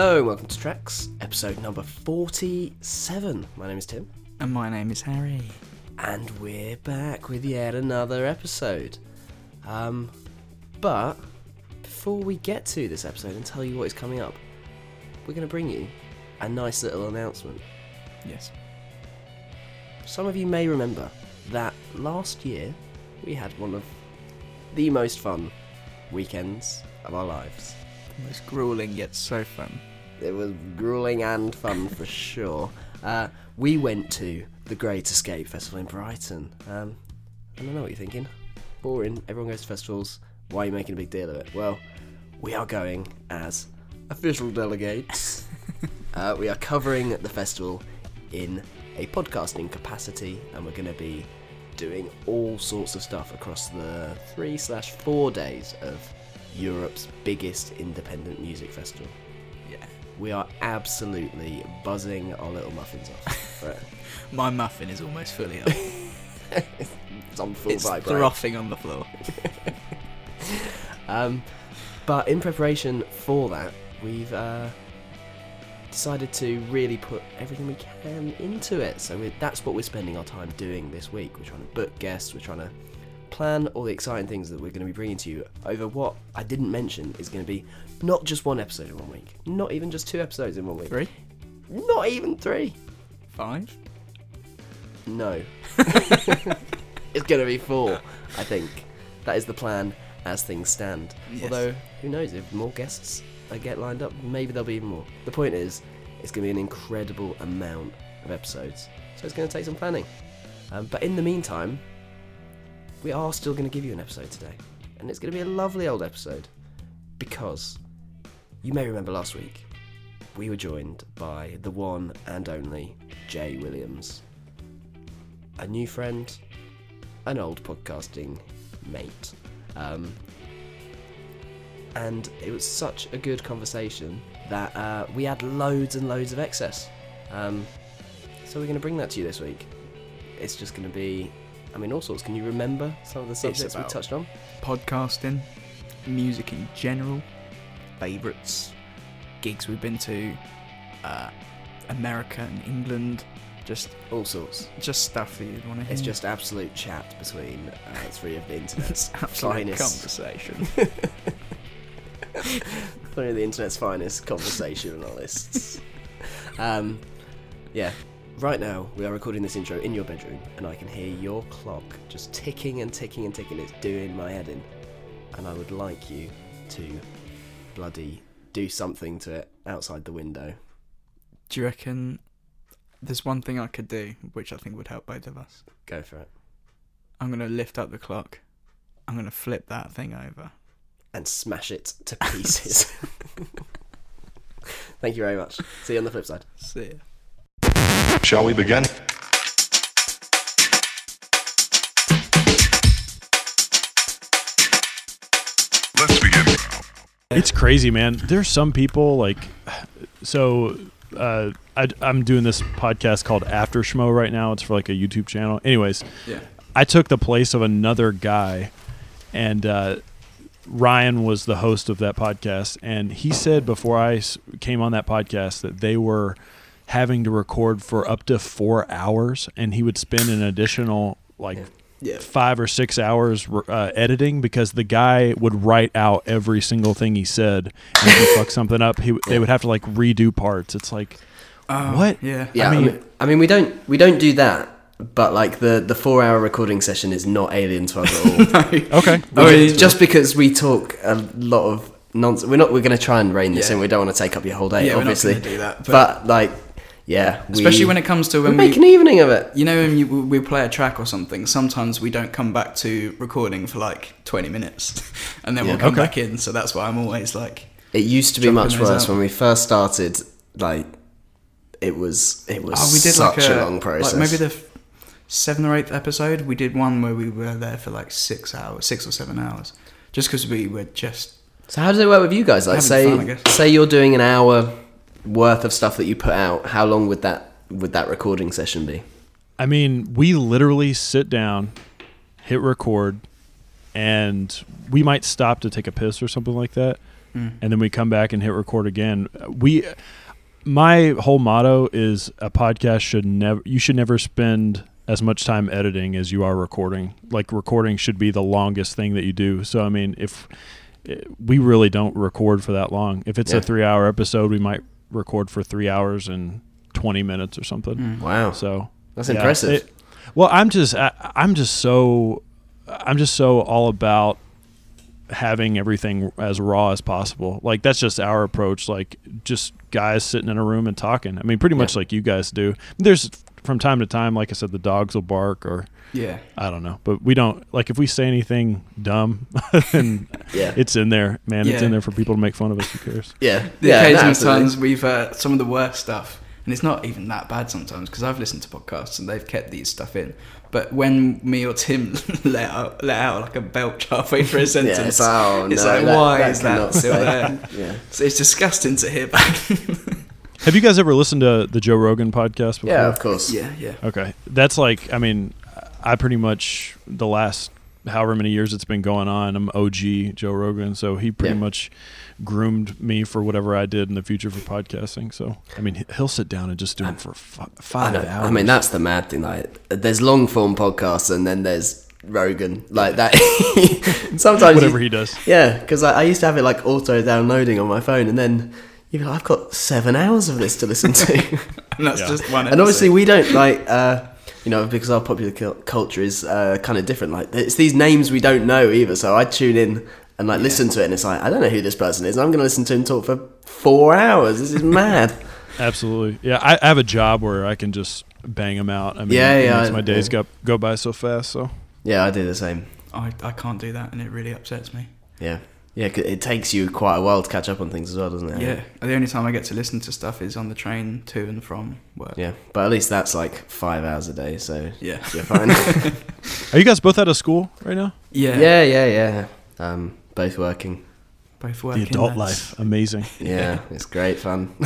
Hello and welcome to Tracks, episode number 47. My name is Tim, And my name is Harry. and we're back with yet another episode. Um, but before we get to this episode and tell you what is coming up, we're going to bring you a nice little announcement. Yes. Some of you may remember that last year we had one of the most fun weekends of our lives. The most grueling yet so fun. It was grueling and fun for sure. Uh, we went to the Great Escape Festival in Brighton. Um, I don't know what you're thinking. Boring. Everyone goes to festivals. Why are you making a big deal of it? Well, we are going as official delegates. uh, we are covering the festival in a podcasting capacity, and we're going to be doing all sorts of stuff across the three slash four days of Europe's biggest independent music festival. We are absolutely buzzing our little muffins off. Right. My muffin is almost fully up. it's on full it's vibrate. frothing on the floor. Um, but in preparation for that, we've uh, decided to really put everything we can into it. So we're, that's what we're spending our time doing this week. We're trying to book guests. We're trying to plan all the exciting things that we're going to be bringing to you over what I didn't mention is going to be not just one episode in one week, not even just two episodes in one week, Three? not even three. Five? No. it's going to be four, I think. That is the plan as things stand. Yes. Although, who knows, if more guests I get lined up, maybe there'll be even more. The point is, it's going to be an incredible amount of episodes. So it's going to take some planning. Um, but in the meantime, we are still going to give you an episode today. And it's going to be a lovely old episode. Because you may remember last week, we were joined by the one and only Jaye Williams a new friend, an old podcasting mate. Um, and it was such a good conversation that uh, we had loads and loads of excess. Um, so we're going to bring that to you this week. It's just going to be, I mean, all sorts. Can you remember some of the subjects we touched on? Podcasting, music in general, favourites, gigs we've been to, uh, America and England, just All sorts. just stuff that you'd want to hear. It's just absolute chat between uh, three of the internet's absolute finest, conversation. three of the internet's finest conversationalists. um, yeah. Right now, we are recording this intro in your bedroom, and I can hear your clock just ticking and ticking and ticking. It's doing my head in. And I would like you to bloody do something to it outside the window. Do you reckon there's one thing I could do which I think would help both of us? Go for it. I'm going to lift up the clock. I'm going to flip that thing over. And smash it to pieces. Thank you very much. See you on the flip side. See ya. Shall we begin? Let's begin. It's crazy, man. There's some people like, so uh, I, I'm doing this podcast called After Schmo right now. It's for like a YouTube channel. Anyways, Yeah. I took the place of another guy, and uh, Ryan was the host of that podcast. And he said before I came on that podcast that they were having to record for up to four hours, and he would spend an additional like Yeah. five or six hours uh, editing because the guy would write out every single thing he said. And if he fucked something up, he, they would have to like redo parts. It's like, Oh, What? Yeah. Yeah, I I mean, mean- I mean, we don't we don't do that, but like the the four hour recording session is not alien to us at all. okay, We Oh, ju- just because we talk a lot of nonsense, we're not we're going to try and rein this Yeah. in. We don't want to take up your whole day, Yeah, we're not obviously. do that, but, but- like, yeah, we, Especially when it comes to when we make we, an evening of it. you know, when you, we play a track or something. Sometimes we don't come back to recording for like 20 minutes, and then Yeah. we'll come Okay. back in. So that's why I'm always like, It used to be much worse out. when we first started. Like, it was it was oh, we did such like a, a, long process. Like maybe the f- seventh or eighth episode, we did one where we were there for like six hours, six or seven hours, just because we were just So how does it work with you guys? Like, say fun, say you're doing an hour worth of stuff that you put out. How long would that would that recording session be? I mean, we literally sit down, hit record, and we might stop to take a piss or something like that. Mm. and then we come back and hit record again. We, my whole motto is a podcast should never, you should never spend as much time editing as you are recording. Like recording should be the longest thing that you do. So I mean, if eh, we really don't record for that long, if it's Yeah. a three-hour episode, we might record for three hours and twenty minutes or something. Mm. Wow, So that's yeah, impressive. it- well, I'm just I, I'm just so I'm just so all about having everything as raw as possible. Like that's just our approach. Like just guys sitting in a room and talking. I mean, pretty much Yeah. like you guys do. There's from time to time, like I said, the dogs will bark or Yeah. I don't know, but we don't like if we say anything dumb, and yeah, it's in there, man. It's in there for people to make fun of us. Who cares? yeah, The yeah. no, occasional times we've uh, some of the worst stuff, and it's not even that bad sometimes because I've listened to podcasts and they've kept these stuff in. But when me or Tim let out, let out like a belch halfway through a sentence, Yeah, it's, oh, it's no, like, that- why that is that still there? Yeah. So it's disgusting to hear back. Have you guys ever listened to the Joe Rogan podcast before? yeah, of course. yeah, yeah. Okay, that's like I mean, I pretty much the last however many years it's been going on. I'm OG Joe Rogan, so he pretty Yeah. much groomed me for whatever I did in the future for podcasting. So I mean, he'll sit down and just do it for fi- I, five know. hours. I mean, that's the mad thing. Like, there's long form podcasts, and then there's Rogan. Like that. Sometimes, whatever you, he does. yeah, because I, I used to have it like auto downloading on my phone, and then you'd be like, I've got seven hours of this to listen to. And that's Yeah. just one. and obviously, we don't like. Uh, you know, because our popular culture is uh, kind of different. Like, it's these names we don't know either. So I tune in and like listen to it, and it's like I don't know who this person is. and I'm going to listen to him talk for four hours. This is mad. Absolutely, yeah. I, I have a job where I can just bang them out. I mean, Yeah, it yeah, makes my days yeah. go go by so fast. So yeah, I do the same. I, I can't do that, and it really upsets me. Yeah, yeah. 'cause it takes you quite a while to catch up on things as well, doesn't it? Yeah. The only time I get to listen to stuff is on the train to and from work. Yeah, but at least that's like five hours a day, so Yeah. you're fine. are you guys both out of school right now? Yeah. yeah, yeah, yeah. Um, both working. Both working. the adult that's- life, amazing. Yeah, it's great fun.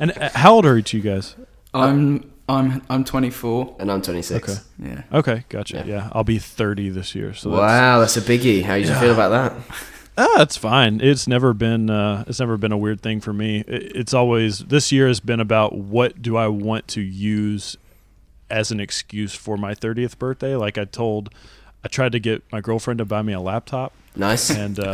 And uh, how old are each of you guys? I'm I'm I'm 24. and I'm 26. Okay. Yeah. Okay, gotcha. Yeah. Yeah, I'll be 30 this year. So that's, wow, that's a biggie. How do you feel about that? Ah, it's fine. It's never been uh, it's never been a weird thing for me. It's always this year has been about what do I want to use as an excuse for my 30th birthday. Like I told, I tried to get my girlfriend to buy me a laptop, Nice. and uh,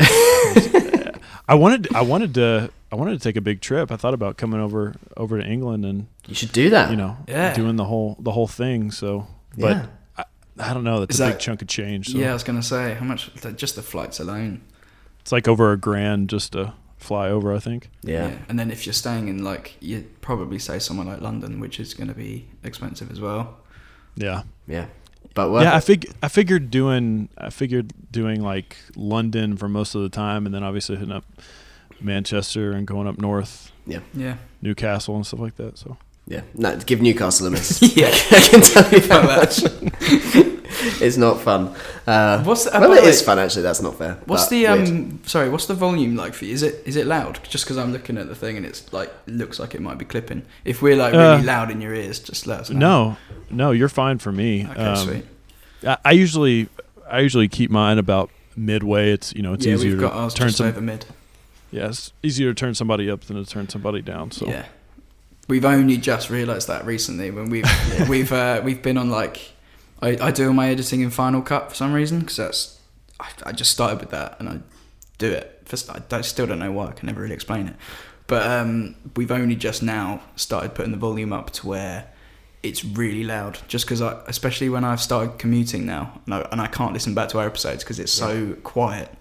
I wanted I wanted to I wanted to take a big trip. I thought about coming over over to England and You should do that. you know Yeah. doing the whole the whole thing. So, but Yeah. I, I don't know. That's Is a that- big chunk of change. So. Yeah, I was gonna say how much just the flights alone. It's like over a grand just to fly over. I think. Yeah. And then if you're staying in like you'd probably say somewhere like London, which is gonna be expensive as well. Yeah. Yeah. But worth yeah, I fig I figured doing I figured doing like London for most of the time, and then obviously hitting up Manchester and going up north, Yeah. Yeah. Newcastle and stuff like that. So Yeah. No, give Newcastle a miss. Yeah. I can tell you that much. it's not fun. Uh, What's the, well, by it the is fun actually. That's not fair. What's but the weird. um? Sorry, what's the volume like for you? Is it is it loud? Just because I'm looking at the thing and it's like looks like it might be clipping. If we're like really Uh, loud in your ears, just let us know. no, no, you're fine for me. Okay, Um, sweet. I, I usually I usually keep mine about midway. It's you know it's yeah, easier we've to ours turn just some. over mid. Yeah, easier to turn somebody up than to turn somebody down. So Yeah, we've only just realised that recently when we've we've uh, we've been on like I, I do all my editing in Final Cut for some reason because that's I, I just started with that and I do it. For, I still don't know why. I can never really explain it. But um, we've only just now started putting the volume up to where it's really loud. Just because I, especially when I've started commuting now, and I, and I can't listen back to our episodes because it's so quiet.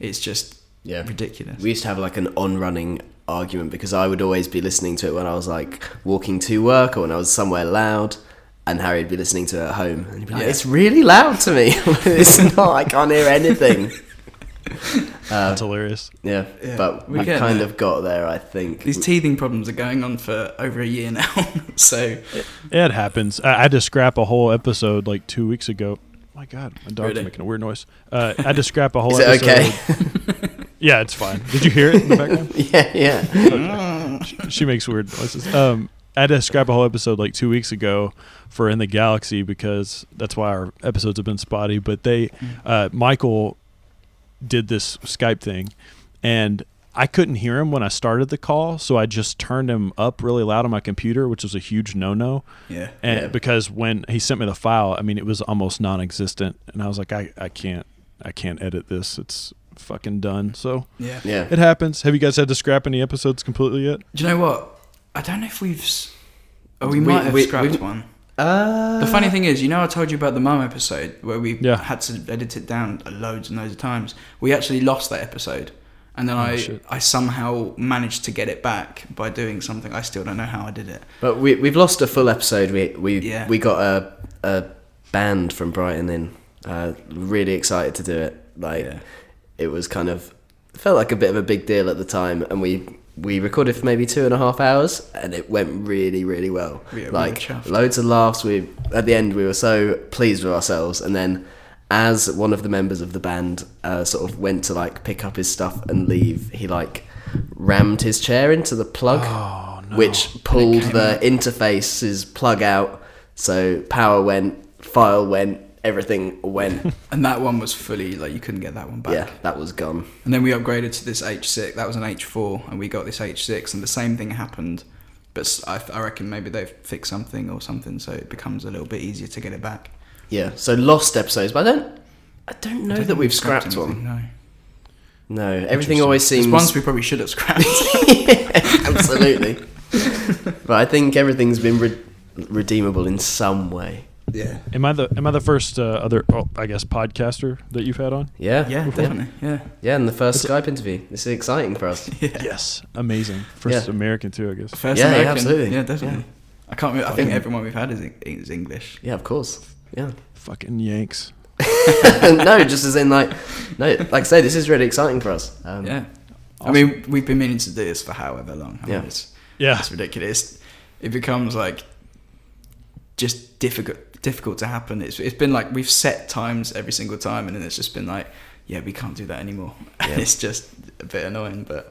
It's just Yeah. ridiculous. We used to have like an on-running argument because I would always be listening to it when I was like walking to work or when I was somewhere loud, and Harry would be listening to it at home, and he'd be like, Yeah. "It's really loud to me. it's not. I can't hear anything." Uh, that's hilarious. yeah, Yeah, but we're we kind there. of got there, I think. These teething problems are going on for over a year now. so It happens. I, I had to scrap a whole episode like two weeks ago. My God, my dog's Really? making a weird noise. Uh, I had to scrap a whole. Is it episode. okay? Yeah, it's fine. Did you hear it in the background? yeah, yeah. she makes weird noises. Um, I had to scrap a whole episode like two weeks ago for In the Galaxy because that's why our episodes have been spotty. But they, uh, Michael, did this Skype thing, and I couldn't hear him when I started the call, so I just turned him up really loud on my computer, which was a huge no-no. Yeah. And Yeah. because when he sent me the file, I mean, it was almost non-existent, and I was like, I, I can't, I can't edit this. It's fucking done. So Yeah. Yeah. it happens. Have you guys had to scrap any episodes completely yet? Do you know what? I don't know if we've. Oh, we, We- might have we- scrapped we- one. Uh, The funny thing is, you know, I told you about the mum episode where we Yeah. had to edit it down loads and loads of times. We actually lost that episode, and then I Oh, shit. I somehow managed to get it back by doing something. I still don't know how I did it. But we we've lost a full episode. We we Yeah. we got a a band from Brighton in. Uh, really excited to do it. Like Yeah. It was kind of felt like a bit of a big deal at the time, and we we recorded for maybe two and a half hours, and it went really really well. Yeah, like chuffed. loads of laughs. We at the end we were so pleased with ourselves, and then. As one of the members of the band uh, sort of went to like pick up his stuff and leave, he like rammed his chair into the plug, Oh, no. which pulled the interface's plug out. So power went, file went, everything went. And that one was fully like you couldn't get that one back. yeah, that was gone. And then we upgraded to this H6. That was an H4, and we got this H6, and the same thing happened. But I reckon maybe they've fixed something or something, so it becomes a little bit easier to get it back. Yeah, so lost episodes, but I don't, I don't know I don't that we've scrapped anything, one. No. No, everything always seems Once we probably should have scrapped. absolutely. but I think everything's been re- redeemable in some way. Yeah. Am I the am I the first uh, other oh, I guess podcaster that you've had on? Yeah, Yeah, definitely. Yeah. Yeah, and the first Skype interview. This is exciting for us. Yes, amazing. First Yeah. American too, I guess. First Yeah, yeah, American. absolutely. Yeah, definitely. Yeah. I can't. Remember, I think everyone we've had is, is English. Yeah, of course. Yeah. Fucking Yanks. no, just as in like, no, like I say, this is really exciting for us. Um, Yeah. I mean, we've been meaning to do this for however long. I mean, Yeah. It's, Yeah. it's ridiculous. It becomes like just difficult difficult to happen. It's it's been like we've set times every single time, and then it's just been like, yeah, we can't do that anymore. Yeah. it's just a bit annoying, but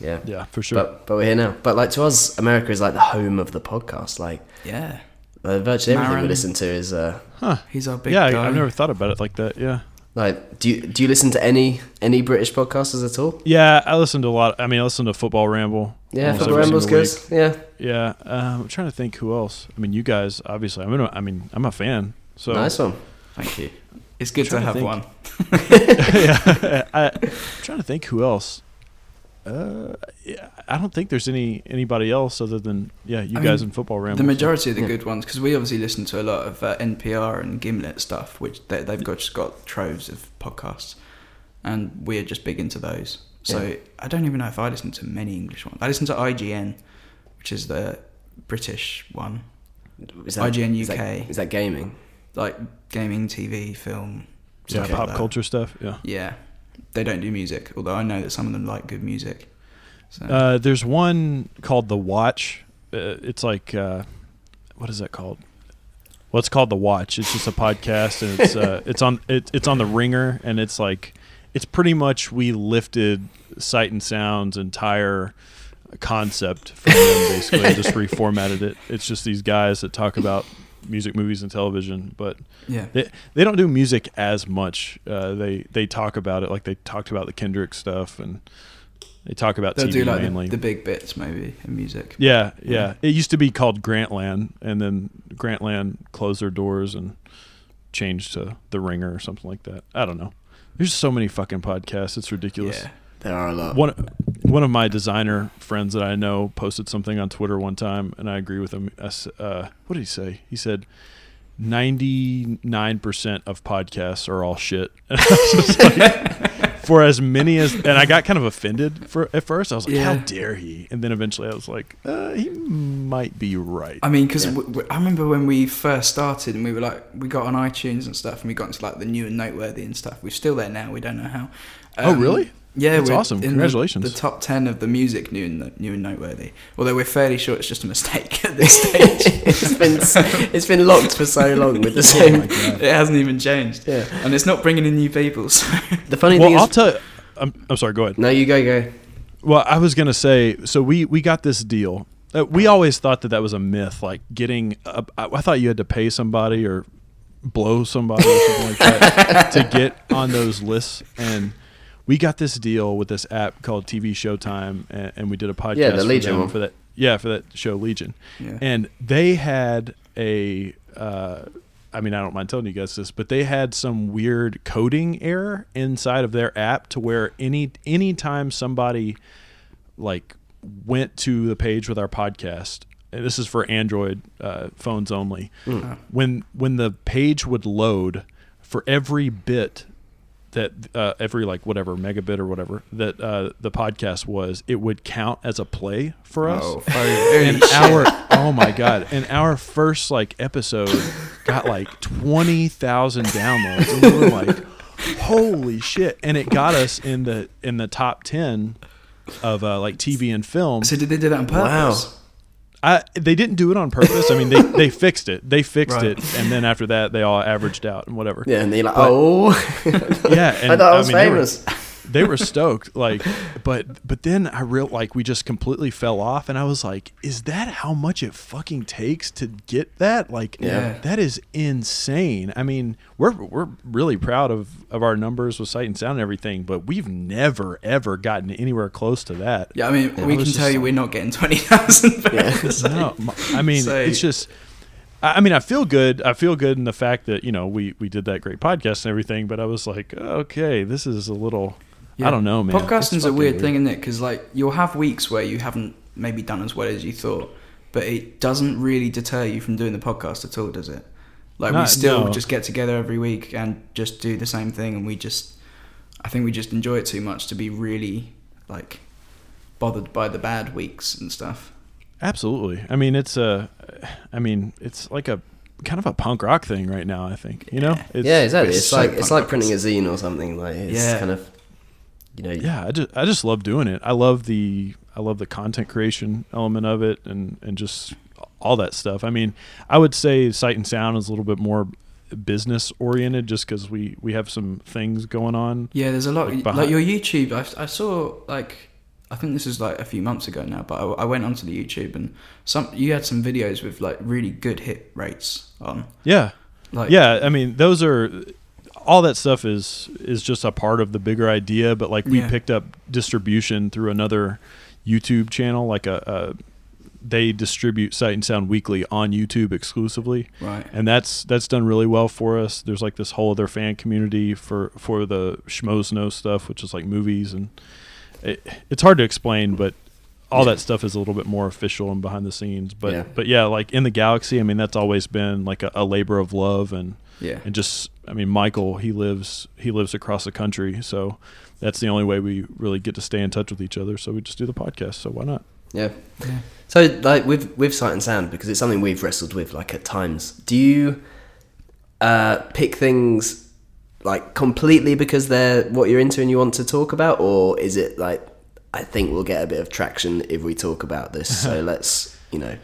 Yeah. Yeah, for sure. But but we're here now. But like to us, America is like the home of the podcast. Like yeah, uh, virtually everything we listen to is uh, huh. he's our big Yeah, guy. I've never thought about it like that. Yeah. Like. Do you do you listen to any any British podcasters at all? Yeah, I listen to a lot. I mean, I listen to Football Ramble. Yeah, Football Ramble's good. week. Yeah, Yeah, um, I'm trying to think who else. I mean, you guys obviously. I'm gonna, I mean, I'm a fan. So nice one. Thank you. It's good to Trying to have think. one. yeah, I, I'm trying to think who else. Uh, yeah, I don't think there's any anybody else other than yeah, you I guys mean, in Football Ramble. The majority of the Yeah. good ones, because we obviously listen to a lot of uh, NPR and Gimlet stuff, which they, they've got just got troves of podcasts, and we're just big into those. So Yeah. I don't even know if I listen to many English ones. I listen to IGN, which is the British one, Is IGN that- UK. Is that gaming? like gaming, TV, film, yeah, stuff like pop culture stuff. Yeah. Yeah, they don't do music, although I know that some of them like good music. So Uh, there's one called The Watch. Uh, it's like uh, what is that called? Well, it's called The Watch. It's just a podcast, and it's uh, it's on it, it's on the Ringer, and it's like it's pretty much we lifted Sight and Sound's entire concept from them, basically, and just reformatted it. It's just these guys that talk about music, movies, and television, but yeah, they they don't do music as much. Uh, they they talk about it like they talked about the Kendrick stuff, and they talk about they'll TV do like mainly. the, the big bits maybe in music. yeah, yeah, It used to be called Grantland, and then Grantland closed their doors and changed to The Ringer or something like that. I don't know. There's so many fucking podcasts. It's ridiculous. Yeah. There are a lot. One one of my designer friends that I know posted something on Twitter one time, and I agree with him. Uh, what did he say? He said. 99% of podcasts are all shit. And I was just like, for as many as, and I got kind of offended for at first. I was like, how dare he? And then eventually I was like, uh, he might be right. I mean, because Yeah. w- w- I remember when we first started and we were like, we got on iTunes and stuff, and we got into like the new and noteworthy and stuff. We're still there now. We don't know how. Oh, really? Yeah, That's we're awesome. in the- Congratulations. The, top ten of the music new and new and noteworthy. Although we're fairly sure it's just a mistake at this stage. it's been it's been locked for so long with the oh same. my God. it hasn't even changed. Yeah. and it's not bringing in new people. So The funny Well, thing I'll is, tell you. I'm, I'm sorry, go ahead. no, you go go. Well, I was gonna say, so we we got this deal. Uh, we always thought that that was a myth, like getting. A, I, I thought you had to pay somebody or blow somebody or something like that to get on those lists. And we got this deal with this app called TV Showtime, and, and we did a podcast. Yeah, the for Legion them one. for that. Yeah, for that show Legion, Yeah. and they had a. Uh, I mean, I don't mind telling you guys this, but they had some weird coding error inside of their app to where any anytime somebody like went to the page with our podcast and this is for android uh, phones only when when the page would load for every bit that uh, every like whatever megabit or whatever that uh, the podcast was it would count as a play for us. Oh, holy and our oh my god. And our first like episode got like 20,000 downloads. And we were like holy shit. And it got us in the in the top 10 of uh, like TV and film. So did they do that on purpose? I they didn't do it on purpose. I mean they they fixed it. They fixed Right. it and then after that they all averaged out and whatever. Yeah, and they're like, But- oh, yeah and I thought I was mean, they were- famous. They were stoked like but but then i real like we just completely fell off and i was like is that how much it fucking takes to get that like Yeah. that is insane i mean we're we're really proud of of our numbers with sight and sound and everything but we've never ever gotten anywhere close to that Yeah, I mean, we I can tell just you we're not getting 20,000 for episode. no, m- I mean So- it's just. I I mean, I feel good. I feel good in the fact that you know we we did that great podcast and everything. But I was like, okay, this is a little. I don't know, man. Podcasting's a fucking weird, thing, isn't it? Because like you'll have weeks where you haven't maybe done as well as you thought, but it doesn't really deter you from doing the podcast at all, does it? Like No, we still no. just get together every week and just do the same thing, and we just, I think we just enjoy it too much to be really like bothered by the bad weeks and stuff. Absolutely. I mean, it's a. I mean, it's like a kind of a punk rock thing right now. I think you know. It's, yeah, exactly. it's It's so like it's punk like printing a zine or something. Like it's Yeah. kind of, you know, Yeah, I just I just love doing it. I love the I love the content creation element of it and and just all that stuff. I mean, I would say Sight and Sound is a little bit more business oriented just because we we have some things going on. Yeah, there's a lot. Like Like, your YouTube, I, I saw like I think this is like a few months ago now, but I, I went onto the YouTube and some you had some videos with like really good hit rates on. Yeah, Like yeah. I mean, those are all that stuff is is just a part of the bigger idea. But like we Yeah. picked up distribution through another YouTube channel, like a. a they distribute Sight and Sound Weekly on YouTube exclusively. right. and that's that's done really well for us. There's like this whole other fan community for for the schmoes know stuff, which is like movies, and it, it's hard to explain, but all that stuff is a little bit more official and behind the scenes. But Yeah. but yeah, like in the galaxy, I mean, that's always been like a, a labor of love and Yeah. and just I mean, Michael he lives he lives across the country, so that's the only way we really get to stay in touch with each other. So we just do the podcast. So why not? yeah. Yeah. So like with with sight and sound because it's something we've wrestled with like at times. Do you uh, pick things like completely because they're what you're into and you want to talk about, or is it like I think we'll get a bit of traction if we talk about this, so let's you know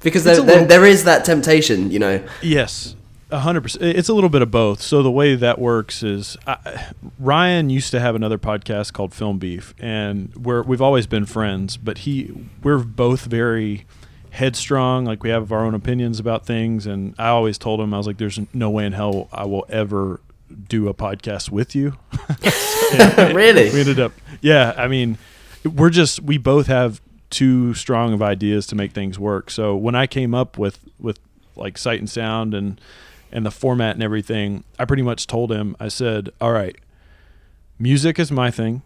because there, a there, little- there is that temptation, you know. Yes, a hundred percent. It's a little bit of both. So the way that works is, I, Ryan used to have another podcast called Film Beef, and we're we've always been friends. But he, we're both very headstrong. Like we have our own opinions about things, and I always told him I was like, "There's no way in hell I will ever do a podcast with you." really? we ended up yeah i mean we're just we both have too strong of ideas to make things work so when i came up with with like sight and sound and and the format and everything i pretty much told him i said all right music is my thing.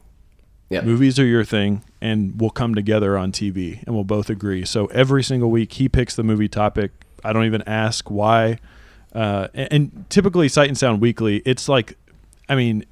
Yeah. movies are your thing and we'll come together on tv and we'll both agree. So every single week he picks the movie topic. I don't even ask why. Uh, and, and typically sight and sound weekly it's like i mean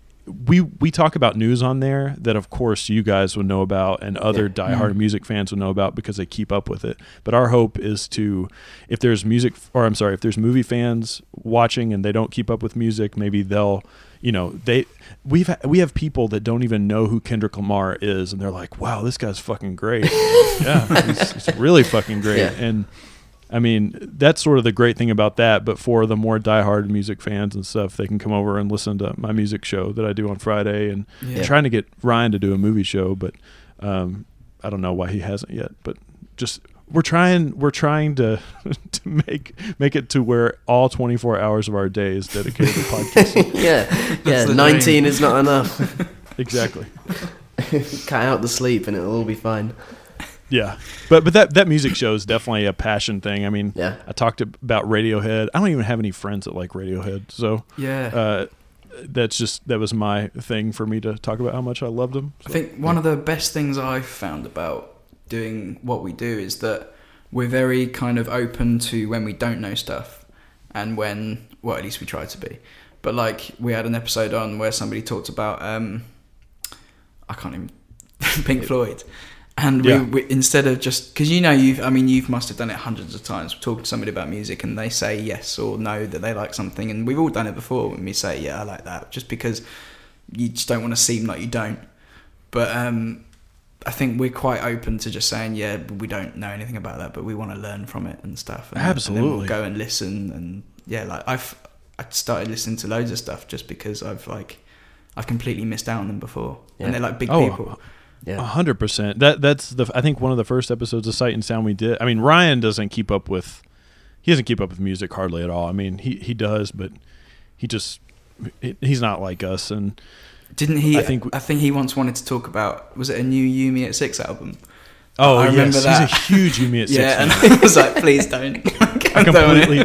we we talk about news on there that of course you guys would know about and other diehard mm-hmm. music fans would know about because they keep up with it. But our hope is to if there's music or i'm sorry if there's movie fans watching and they don't keep up with music maybe they'll you know they we've we have people that don't even know who Kendrick Lamar is and they're like wow this guy's fucking great. Yeah he's, he's really fucking great. Yeah. and I mean that's sort of the great thing about that but for the more diehard music fans and stuff they can come over and listen to my music show that I do on Friday and Yeah. trying to get Ryan to do a movie show but um, I don't know why he hasn't yet but just we're trying we're trying to to make make it to where all 24 hours of our day is dedicated to podcasting yeah, yeah. Nineteen dream. is not enough. exactly. Cut out the sleep and it'll all be fine. Yeah, but but that that music show is definitely a passion thing. I mean, Yeah. I talked about Radiohead. I don't even have any friends that like Radiohead, so Yeah. uh, that's just that was my thing for me to talk about how much I loved them. I think one of the best things I've found about doing what we do is that we're very kind of open to when we don't know stuff and when, well, at least we try to be. But like, we had an episode on where somebody talked about, um, I can't even, Pink Floyd. And Yeah. we, we, instead of just, because you know, you've, I mean, you've must have done it hundreds of times, talking to somebody about music and they say yes or no that they like something. And we've all done it before when we say, yeah, I like that, just because you just don't want to seem like you don't. But um, I think we're quite open to just saying, yeah, we don't know anything about that, but we want to learn from it and stuff. And, And then Absolutely. we'll go and listen, and yeah, like I've I started listening to loads of stuff just because I've like I've completely missed out on them before, Yeah. and they're like big Oh, people. A Yeah. hundred percent. That that's the I think one of the first episodes of Sight and Sound we did. I mean, Ryan doesn't keep up with he doesn't keep up with music hardly at all. I mean, he he does, but he just he's not like us. And Didn't he? I think I think he once wanted to talk about was it a new Yumi at Six album? oh, I remember yes, that. he's a huge Yumi at six. yeah, and. I was like, please don't. I completely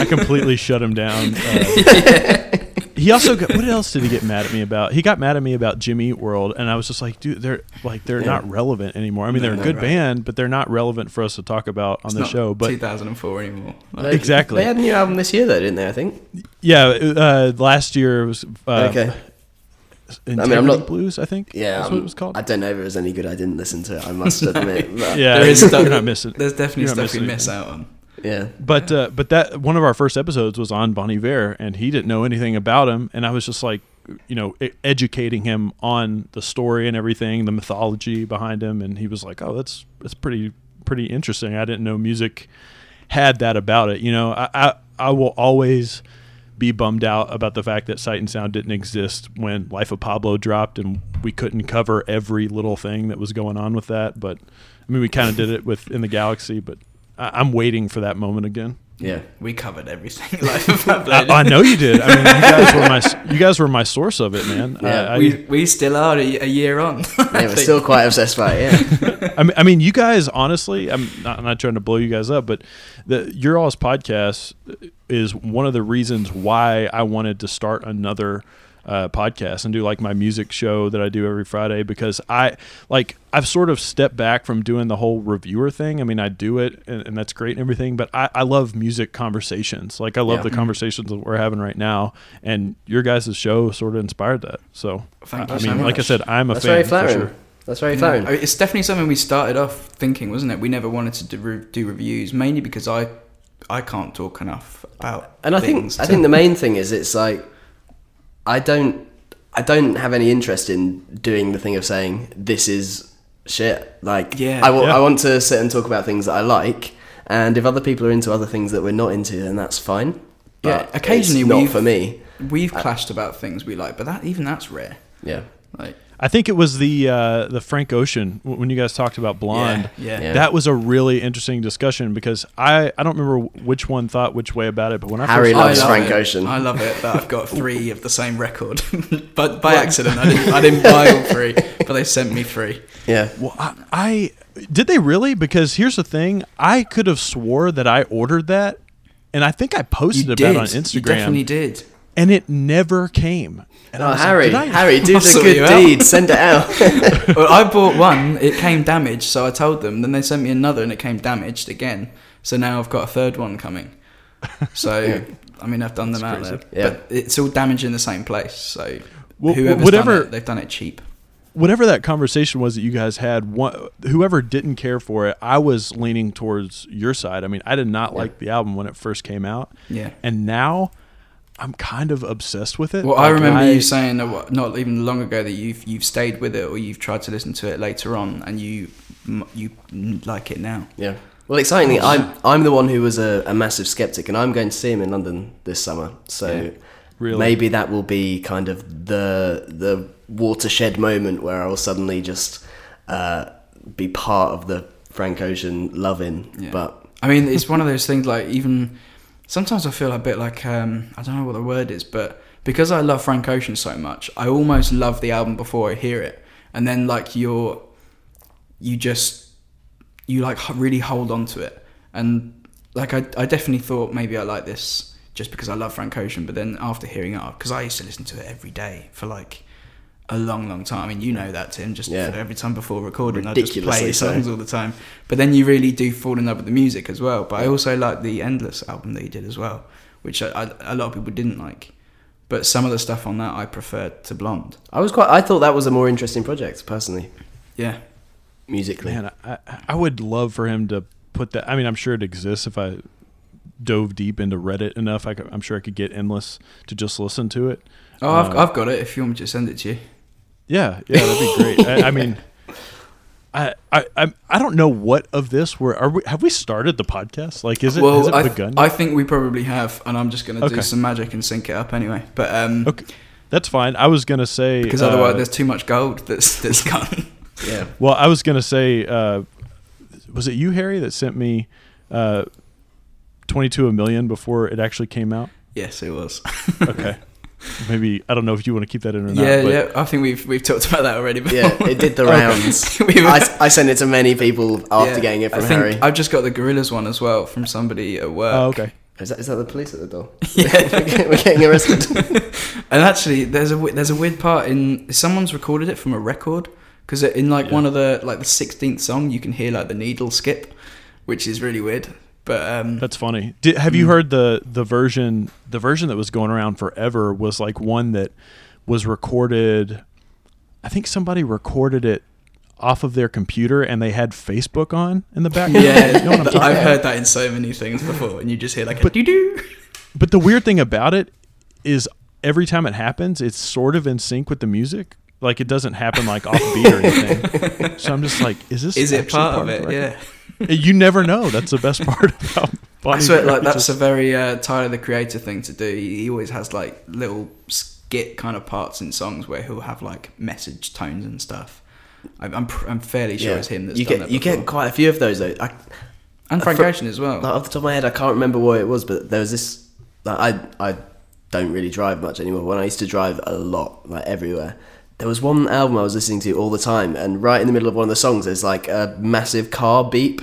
I completely shut him down. Uh, he also got, what else did he get mad at me about? He got mad at me about Jimmy Eat World, and I was just like, dude, they're like they're Yeah. not relevant anymore. I mean, No, they're a good right. band, but they're not relevant for us to talk about on It's the not show. But 2004 anymore. Like, Exactly. They had a new album this year, though, didn't they? I think. yeah, uh, last year was uh, okay. Integrity I'm not- Blues, I think. Yeah, that's um, what it was called. I don't know if it was any good. I didn't listen to it. I must admit. Yeah, There is you're not missing. There's definitely stuff we miss anything. out on. Yeah. But uh, but that one of our first episodes was on Bon Iver, and he didn't know anything about him, and I was just like, you know, educating him on the story and everything, the mythology behind him, and he was like, oh, that's that's pretty pretty interesting. I didn't know music had that about it. You know, I I, I will always be bummed out about the fact that Sight and Sound didn't exist when Life of Pablo dropped, and we couldn't cover every little thing that was going on with that. But I mean, we kind of did it with In the Galaxy, but I, I'm waiting for that moment again. Yeah. We covered everything. Life of Pablo. I, I know you did. I mean, you guys were my you guys were my source of it, man. Yeah, I, I, we we still are a, a year on. Yeah, we're still quite obsessed by it. Yeah. I mean, I mean, you guys, honestly, I'm not, I'm not trying to blow you guys up, but the your all's podcast is one of the reasons why I wanted to start another uh, podcast and do like my music show that I do every Friday because I like I've sort of stepped back from doing the whole reviewer thing. I mean, I do it and, and that's great and everything, but I, I love music conversations. Like I love Yeah. the conversations that we're having right now, and your guys' show sort of inspired that. So Thank I you so mean, like I said, I'm a That's fan very for flattering. sure. That's very Yeah. flattering. I mean, it's definitely something we started off thinking, wasn't it? We never wanted to do, re- do reviews, mainly because I I can't talk enough about. And I think things I think the main thing is it's like I don't I don't have any interest in doing the thing of saying this is shit. Like Yeah. I, Yeah. I want to sit and talk about things that I like, and if other people are into other things that we're not into, then that's fine. Yeah, But occasionally it's not for me. we've uh, clashed about things we like, but that even that's rare. Yeah, Like I think it was the uh, the Frank Ocean when you guys talked about Blonde. Yeah, Yeah. That was a really interesting discussion because I, I don't remember which one thought which way about it, but when I Harry first loves love Frank it. Ocean. I love it that I've got three of the same record, but by accident I didn't I didn't buy all three, but they sent me three. yeah. well, I, I did they really because here's the thing I could have swore that I ordered that and I think I posted You about did. it on Instagram. You definitely did. And it never came. And I Oh, was like, Harry, did I- Harry, do I'll the sort you good out. deed. Send it out. well, I bought one. It came damaged, so I told them. Then they sent me another, and it came damaged again. So now I've got a third one coming. So I mean, I've done them out crazy. there, Yeah. but it's all damaged in the same place. So Well, whoever's whatever- done it, they've done it cheap. whatever that conversation was that you guys had, one, whoever didn't care for it, I was leaning towards your side. I mean, I did not like the album when it first came out, Yeah. and now I'm kind of obsessed with it. Well, I Like, remember you saying uh, not even long ago that you've you've stayed with it or you've tried to listen to it later on, and you you like it now. Yeah. Well, excitingly, I'm I'm the one who was a, a massive skeptic, and I'm going to see him in London this summer. So Yeah. Really? maybe that will be kind of the the watershed moment where I will suddenly just uh, be part of the Frank Ocean loving. Yeah. But I mean, it's one of those things like even sometimes I feel a bit like um, I don't know what the word is, but because I love Frank Ocean so much, I almost love the album before I hear it, and then like you're, you just, you like really hold on to it, and like I, I definitely thought maybe I like this just because I love Frank Ocean, but then after hearing it, because I used to listen to it every day for like a long, long time. I mean, you know that, Tim. Just Yeah. every time before recording, I just Ridiculously play so. songs all the time. But then you really do fall in love with the music as well. But I also like the Endless album that he did as well, which I, I, a lot of people didn't like. But some of the stuff on that I preferred to Blonde. I was quite. I thought that was a more interesting project personally, Yeah, musically. Man, I, I- I would love for him to put that. I mean, I'm sure it exists if I dove deep into Reddit enough. I am sure I could get endless to just listen to it. Oh, I've, Uh, I've got it. If you want me to send it to you. Yeah, yeah, that'd be great. I, I mean, I, I, I, I don't know what of this. Where are we? Have we started the podcast? Like, is it? has it I, begun? I think we probably have, and I'm just going to Okay. do some magic and sync it up anyway. But um, okay, that's fine. I was gonna say because uh, otherwise there's too much gold that's that's gone. yeah. Well, I was gonna say, uh, was it you, Harry, that sent me uh, twenty two a million before it actually came out? yes, it was. Okay, maybe I don't know if you want to keep that in or not. yeah, yeah. I think we've we've talked about that already. Before. Yeah, it did the oh, rounds. We were- I, I sent it to many people after Yeah, getting it I from think Harry. I've just got the Gorillaz one as well from somebody at work. Oh, okay. Is that, is that the police at the door? Yeah. we're, getting, arrested. And actually, there's a there's a weird part in someone's recorded it from a record because in like one of the like the sixteenth song you can hear like the needle skip, which is really weird. But um, That's funny. Did, have Hmm. you heard the the version? The version that was going around forever was like one that was recorded. I think somebody recorded it off of their computer, and they had Facebook on in the background. yeah, you know what I'm i've about? heard that in so many things before, and you just hear like a doo. But the weird thing about it is every time it happens, it's sort of in sync with the music. Like it doesn't happen like off beat or anything. So I'm just like, is this? Is it actually part of it? record? Yeah. You never know. That's the best part about. I Bonnie swear, like that's just- a very uh, Tyler the Creator thing to do. He he always has like little skit kind of parts in songs where he'll have like message tones and stuff. I'm I'm, pr- I'm fairly sure it's him that's you done get that you get quite a few of those though. I, and Frank fr- Ocean as well. like, off the top of my head, I can't remember what it was, but there was this. Like, I I don't really drive much anymore. When I used to drive a lot, like everywhere, there was one album I was listening to all the time, and right in the middle of one of the songs, there's like a massive car beep,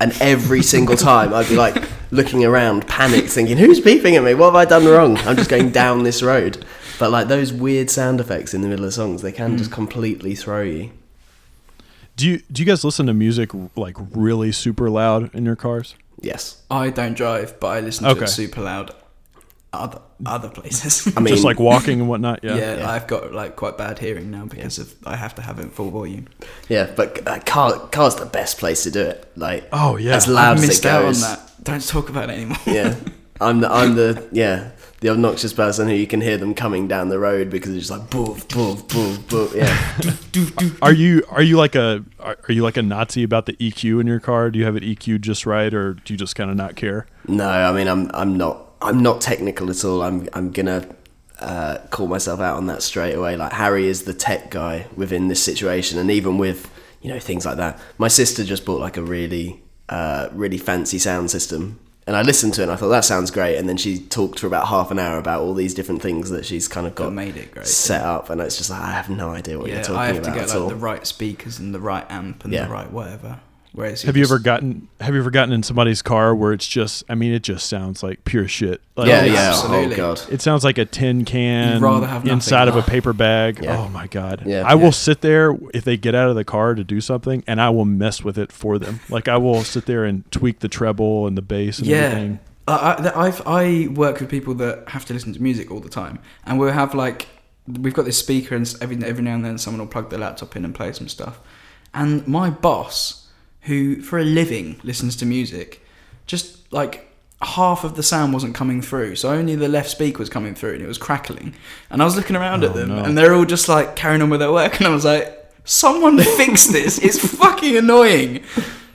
and every single time I'd be like looking around, panicked, thinking, "Who's beeping at me? What have I done wrong? I'm just going down this road." But like those weird sound effects in the middle of songs, they can just hmm. completely throw you. Do you do you guys listen to music like really super loud in your cars? Yes, I don't drive, but I listen to Okay. it super loud. Other other places. I mean, Just like walking and whatnot. Yeah. yeah, Yeah. I've got like quite bad hearing now because of I have to have it full volume. Yeah, but uh, car car's the best place to do it. Like, Oh, yeah. as loud I've as missed it out on that. Don't talk about it anymore. Yeah, I'm the I'm the yeah the obnoxious person who you can hear them coming down the road because it's just like boof boof boof boof. Yeah, Are you are you like a are, are you like a Nazi about the EQ in your car? Do you have it EQ just right, or do you just kind of not care? no, I mean I'm I'm not I'm not technical at all. I'm I'm gonna uh, call myself out on that straight away. Like Harry is the tech guy within this situation, and even with you know things like that. My sister just bought like a really uh, really fancy sound system. And I listened to it and I thought that sounds great. And then she talked for about half an hour about all these different things that she's kind of got made it great, set up. And it's just like, I have no idea what Yeah, you're talking about. I have to get like all. the right speakers and the right amp and Yeah. the right whatever. Whereas Have you just- ever gotten Have you ever gotten in somebody's car where it's just I mean it just sounds like pure shit. Like, yeah, Oh, yeah. Oh, absolutely. Oh, God. It sounds like a tin can You'd rather have nothing. inside of a paper bag. Yeah. Oh my god! Yeah. I will sit there if they get out of the car to do something, and I will mess with it for them. Like I will sit there and tweak the treble and the bass and yeah. everything. I, I, I've, I work with people that have to listen to music all the time, and we'll have like we've got this speaker, and every every now and then someone will plug their laptop in and play some stuff. And my boss, who for a living listens to music, just like half of the sound wasn't coming through, so only the left speaker was coming through, and it was crackling. And I was looking around at Oh, them, no. and they're all just like carrying on with their work, and I was like, someone fix this! It's fucking annoying.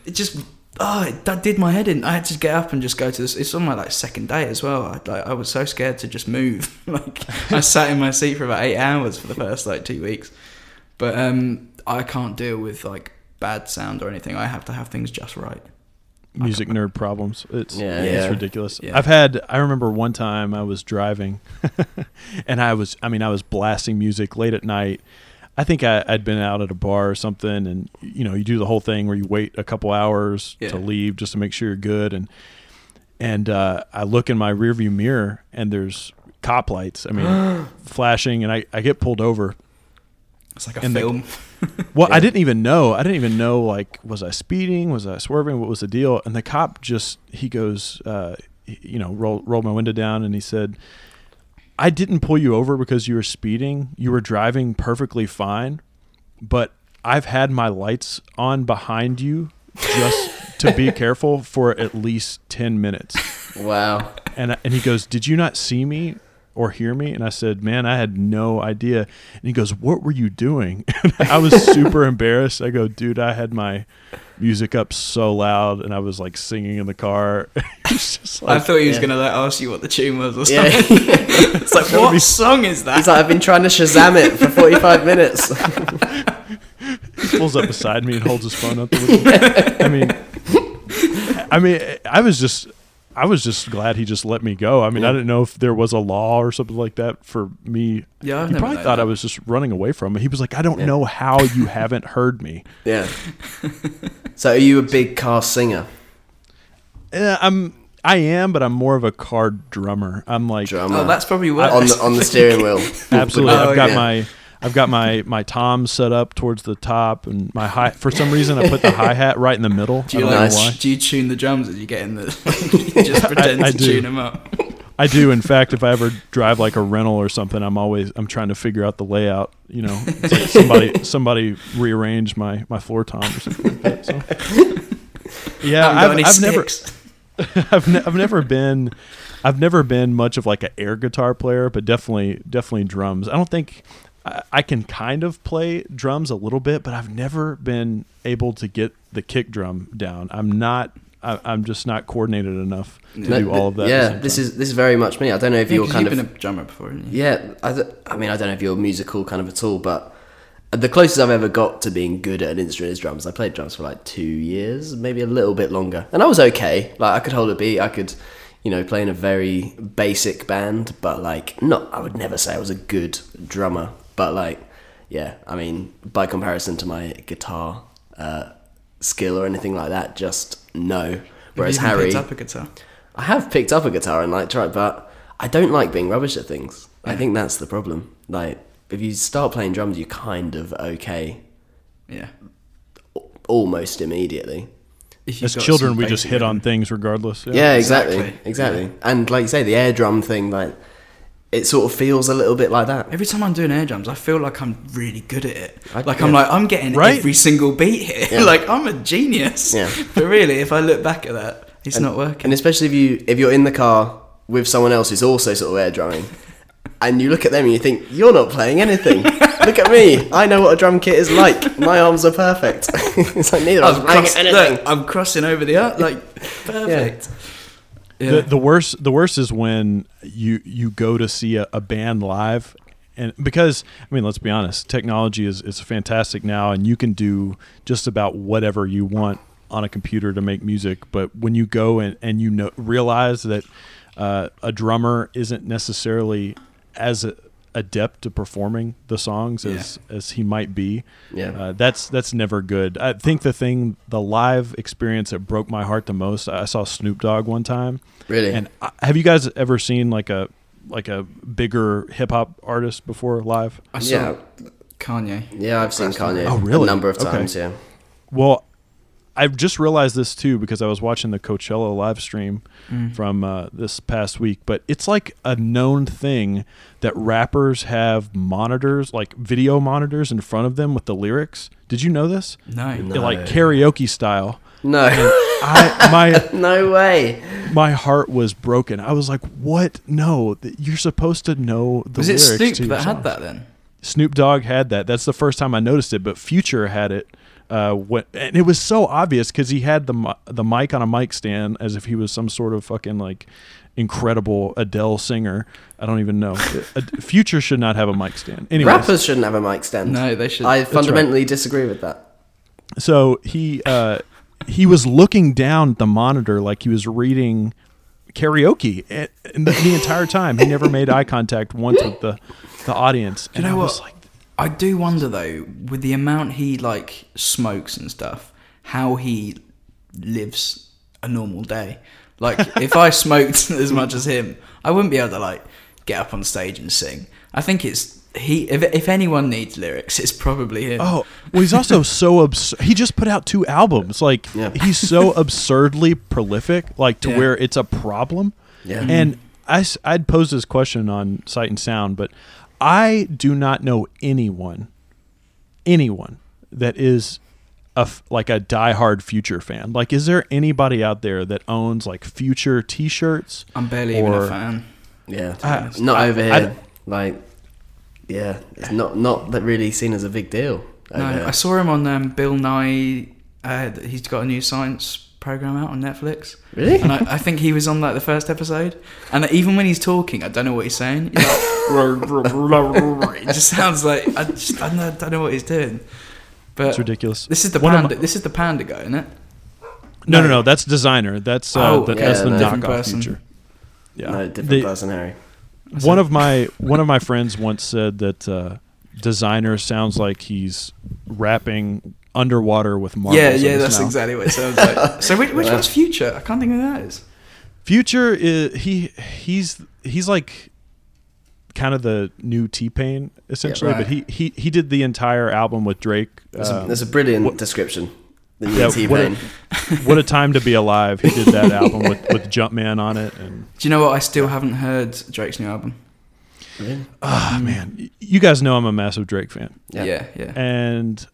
It just oh, it, that did my head in. I had to get up and just go to this. It's on my like second day as well. I, like, I was so scared to just move. like I sat in my seat for about eight hours for the first like two weeks. But um, I can't deal with like bad sound or anything. I have to have things just right. music nerd problems. It's Yeah, it's yeah. ridiculous. Yeah. I've had. I remember one time I was driving, and I was. I mean, I was blasting music late at night. I think I, I'd been out at a bar or something, and you know, you do the whole thing where you wait a couple hours Yeah. to leave just to make sure you're good, and and uh, I look in my rearview mirror, and there's cop lights. I mean, flashing, and I, I get pulled over. It's like a And the- film. Well, I didn't even know. I didn't even know. Like, was I speeding? Was I swerving? What was the deal? And the cop just he goes, uh, you know, roll, rolled my window down, and he said, "I didn't pull you over because you were speeding. You were driving perfectly fine, but I've had my lights on behind you just to be careful for at least ten minutes." Wow. And and he goes, "Did you not see me or hear me?" And I said, "Man, I had no idea." And he goes, "What were you doing?" And I was super embarrassed. I go, "Dude, I had my music up so loud, and I was like singing in the car." It's just I thought he was yeah. gonna like ask you what the tune was or Yeah. something. it's like, what song is that? He's like, I've been trying to Shazam it for 45 minutes. he pulls up beside me and holds his phone up. A little. I mean, I mean, I was just. I was just glad he just let me go. I mean, I didn't know if there was a law or something like that for me. Yeah, he probably thought I was just running away from him. He was like, "I don't Yeah. know how you haven't heard me." yeah. So, are you a big car singer? Yeah, I'm I am, but I'm more of a car drummer. I'm like Drummer? Oh, that's probably worse. on the on the steering wheel. absolutely. Oh, I've got yeah. my I've got my my tom set up towards the top, and my hi. For some reason, I put the hi hat right in the middle. do you like? Nice. know why. Do you tune the drums as you get in the? you just pretend I to do. tune them up. I do. In fact, if I ever drive like a rental or something, I'm always I'm trying to figure out the layout. You know, like somebody somebody rearranged my my floor tom or something like that. So. Yeah, I've, I've never. I've, ne- I've never been I've never been much of like an air guitar player, but definitely definitely drums. I don't think I, I can kind of play drums a little bit, but I've never been able to get the kick drum down. I'm not. I, I'm just not coordinated enough to No, do all of that. Yeah, this is this is very much me. I don't know if Yeah, you're 'cause kind you've of been a drummer before, you? Yeah, I, th- I mean, I don't know if you're musical kind of at all, but the closest I've ever got to being good at an instrument is drums. I played drums for like two years, maybe a little bit longer, and I was okay. Like I could hold a beat, I could, you know, play in a very basic band, but like not. I would never say I was a good drummer, but like, yeah, I mean, by comparison to my guitar uh, skill or anything like that, just no. Whereas you even Harry, picked up a guitar. I have picked up a guitar and like tried, but I don't like being rubbish at things. I think that's the problem. Like, if you start playing drums, you're kind of okay Yeah. almost immediately. As children, we just hit on things regardless. Yeah, exactly, exactly. exactly. And like you say, the air drum thing, like, it sort of feels a little bit like that. Every time I'm doing air drums, I feel like I'm really good at it. I- like I'm like I'm getting Right? every single beat here. Yeah. like I'm a genius. Yeah. But really, if I look back at that, it's not working. And especially if you if you're in the car with someone else who's also sort of air drumming, and you look at them and you think you're not playing anything. look at me. I know what a drum kit is like. My arms are perfect. it's like neither of us I'm, playing cross- anything. look, I'm crossing over the art. Like perfect. Yeah. The, the worst the worst is when you you go to see a, a band live and because I mean let's be honest technology is is fantastic now and you can do just about whatever you want on a computer to make music but when you go and, and you know realize that uh, a drummer isn't necessarily as a, adept to performing the songs as as he might be Yeah. uh, that's that's never good. I think the thing, the live experience that broke my heart the most. I saw Snoop Dogg one time, Really? and I, have you guys ever seen like a like a bigger hip hop artist before live? I saw Yeah. Kanye. Yeah, I've seen Kanye Oh, really? a number of Okay. times. Yeah. Well, I've just realized this too because I was watching the Coachella live stream from uh, this past week. But it's like a known thing that rappers have monitors, like video monitors, in front of them with the lyrics. Did you know this? No. No. Like karaoke style. No, I my no way. my heart was broken. I was like, "What? No, you're supposed to know the Was it lyrics Snoop to your that had that then? Snoop Dogg had that. That's the first time I noticed it. But Future had it. Uh, what? And it was so obvious because he had the the mic on a mic stand as if he was some sort of fucking like incredible Adele singer. I don't even know. Future should not have a mic stand. Anyway, Rappers shouldn't have a mic stand. No, they should. I That's fundamentally disagree with that. so he uh, he was looking down at the monitor like he was reading karaoke and, and the, the entire time. He never made eye contact once with the the audience. You and know I what? was like, I do wonder though, with the amount he like smokes and stuff, how he lives a normal day. Like if I smoked as much as him, I wouldn't be able to like get up on stage and sing. I think it's he. If, if anyone needs lyrics, it's probably him. Oh, well, he's also so absurd. He just put out two albums. Like Yeah. he's so absurdly prolific, like to Yeah. where it's a problem. Yeah. And I I'd pose this question on Sight and Sound, but I do not know anyone, anyone that is a like a diehard Future fan. Like, is there anybody out there that owns like Future T-shirts? I'm barely even a fan. Yeah, I- not I- over I- here. like, yeah, it's not not that really seen as a big deal. No, here. I saw him on um, Bill Nye. Uh, he's got a new science program out on Netflix. Really? And I, I think he was on like the first episode. And even when he's talking, I don't know what he's saying. He's like, it just sounds like I just I don't know, don't know what he's doing. But It's ridiculous. this is the One panda. my- this is the panda guy, isn't it? no, no, no. no. That's Desiigner. That's uh, Oh, the, yeah, that's the no. Knockoff person. Future. Yeah, no, different The- person, Harry. one of my one of my friends once said that uh, Desiigner sounds like he's rapping underwater with marbles. yeah, yeah, that's mouth. exactly what it sounds like. so which, which Well. one's Future? I can't think of who that is. Future is he he's he's like kind of the new T Pain essentially, right. but he, he he did the entire album with Drake. That's, a, Um, that's a brilliant what- description. The new Yeah, T-Pain. what a time to be alive! He did that album with with Jumpman on it, and Do you know what? I still haven't heard Drake's new album. Really? ah man, you guys know I'm a massive Drake fan. Yeah. Yeah, yeah. and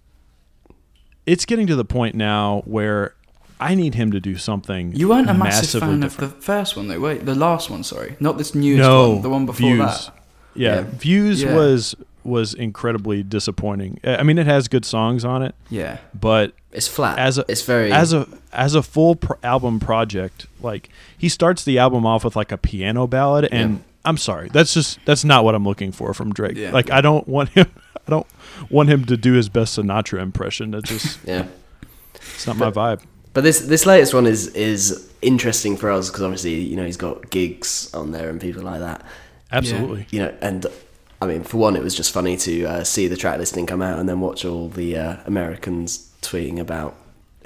it's getting to the point now where I need him to do something. You weren't a massive fan different. of the first one, though. Wait, the last one. Sorry, not this newest no, one. The one before Views. that. Yeah, Yeah. Views Yeah. was was incredibly disappointing. Uh, I mean, it has good songs on it, Yeah, but It's flat. As a- it's very as a as a full pro- album project, like he starts the album off with like a piano ballad, and Yeah. I'm sorry, that's just that's not what I'm looking for from Drake. Yeah. Like I don't want him, I don't want him to do his best Sinatra impression. That just yeah. it's not my vibe. But this this latest one is is interesting for us because obviously you know he's got Giggs on there and people like that. Absolutely. You know, and I mean, for one, it was just funny to uh, see the track listing come out and then watch all the uh, Americans tweeting about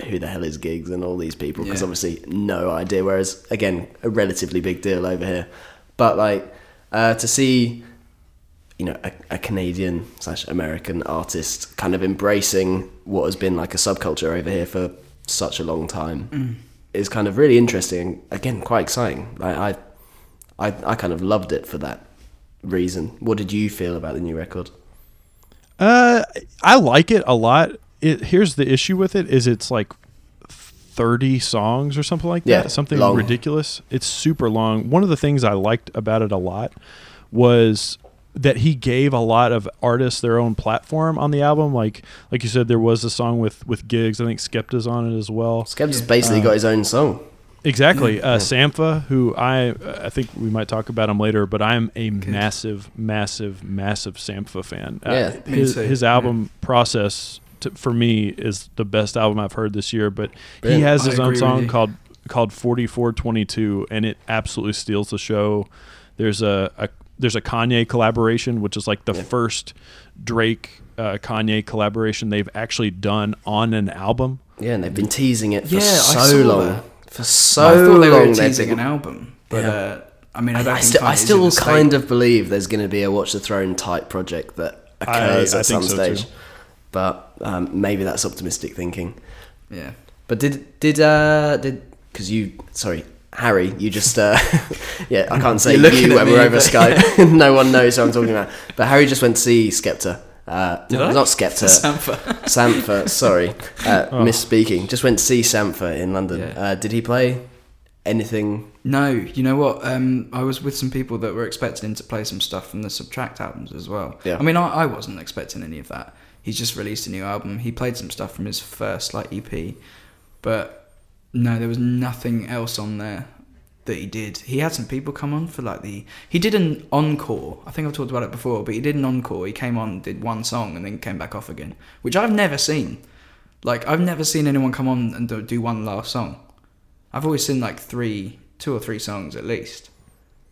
who the hell is Giggs and all these people because Yeah. obviously no idea. Whereas again, a relatively big deal over here. But like uh, to see, you know, a, a Canadian slash American artist kind of embracing what has been like a subculture over here for such a long time is kind of really interesting. Again, quite exciting. Like I, I, I kind of loved it for that reason. What did you feel about the new record? Uh, I like it a lot. It here's the issue with it is it's like thirty songs or something like that. Yeah, that, something long. ridiculous. It's super long. One of the things I liked about it a lot was that he gave a lot of artists their own platform on the album. Like like you said, there was a song with with Giggs. I think Skepta's on it as well. Skepta's basically got his own song. Exactly. Uh, Sampha, who I I think we might talk about him later, but I'm a massive, massive, massive Sampha fan. Uh, Yeah, me his his album process to, for me is the best album I've heard this year. But he Brilliant. has I his own song called called 4422, and it absolutely steals the show. There's a, a there's a Kanye collaboration, which is like the first Drake uh, Kanye collaboration they've actually done on an album. Yeah, and they've been teasing it for Yeah, so long. that. For so I thought they long. were they've teasing been- an album, but Yeah. uh, I mean, I I, think still, I still the state- kind of believe there's going to be a Watch the Throne type project that occurs I at think some so, too. stage. But um, maybe that's optimistic thinking. Yeah. But did did uh did because you sorry Harry you just uh yeah I can't say You're looking you at when we're over but- Skype no one knows who I'm talking about but Harry just went to see Skepta uh, Did I? not Skepta Sampha. Sampha sorry uh, misspeaking just went to see Sampha in London Yeah. uh, did he play anything No, you know what? Um, I was with some people that were expecting him to play some stuff from the SBTRKT albums as well. Yeah. I mean, I, I wasn't expecting any of that. He's just released a new album. He played some stuff from his first like EP, but no, there was nothing else on there that he did. He had some people come on for like the. He did an encore. I think I've talked about it before, but he did an encore. He came on, did one song, and then came back off again, which I've never seen. Like I've never seen anyone come on and do, one last song. I've always seen like three, two or three songs at least.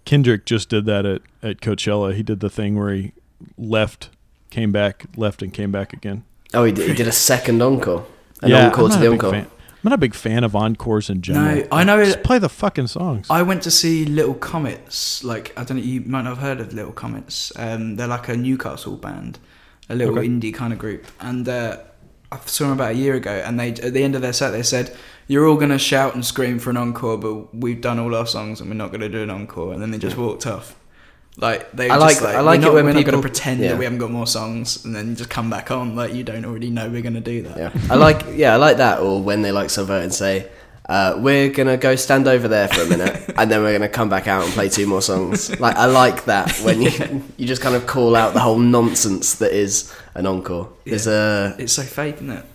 Kendrick just did that at, at Coachella. He did the thing where he left, came back, left, and came back again. Oh, he did, he did a second encore. An yeah, encore I'm to not the a big encore. fan. I'm not a big fan of encores in general. No, I know- Just play the fucking songs. I went to see Little Comets. Like I don't know, you might not have heard of Little Comets. Um, they're like a Newcastle band, a little Okay. indie kind of group. And uh, I saw them about a year ago. And they at the end of their set, they said, "You're all gonna shout and scream for an encore, but we've done all our songs and we're not gonna do an encore." And then they just walked off. Like they, I just like- like, I like it not, when we're not people- gonna pretend yeah. that we haven't got more songs, and then just come back on like you don't already know we're gonna do that. Yeah, I like yeah, I like that. Or when they like subvert and say, uh, "We're gonna go stand over there for a minute, and then we're gonna come back out and play two more songs." Like I like that when you you just kind of call out the whole nonsense that is an encore. There's a It's so fake, isn't it?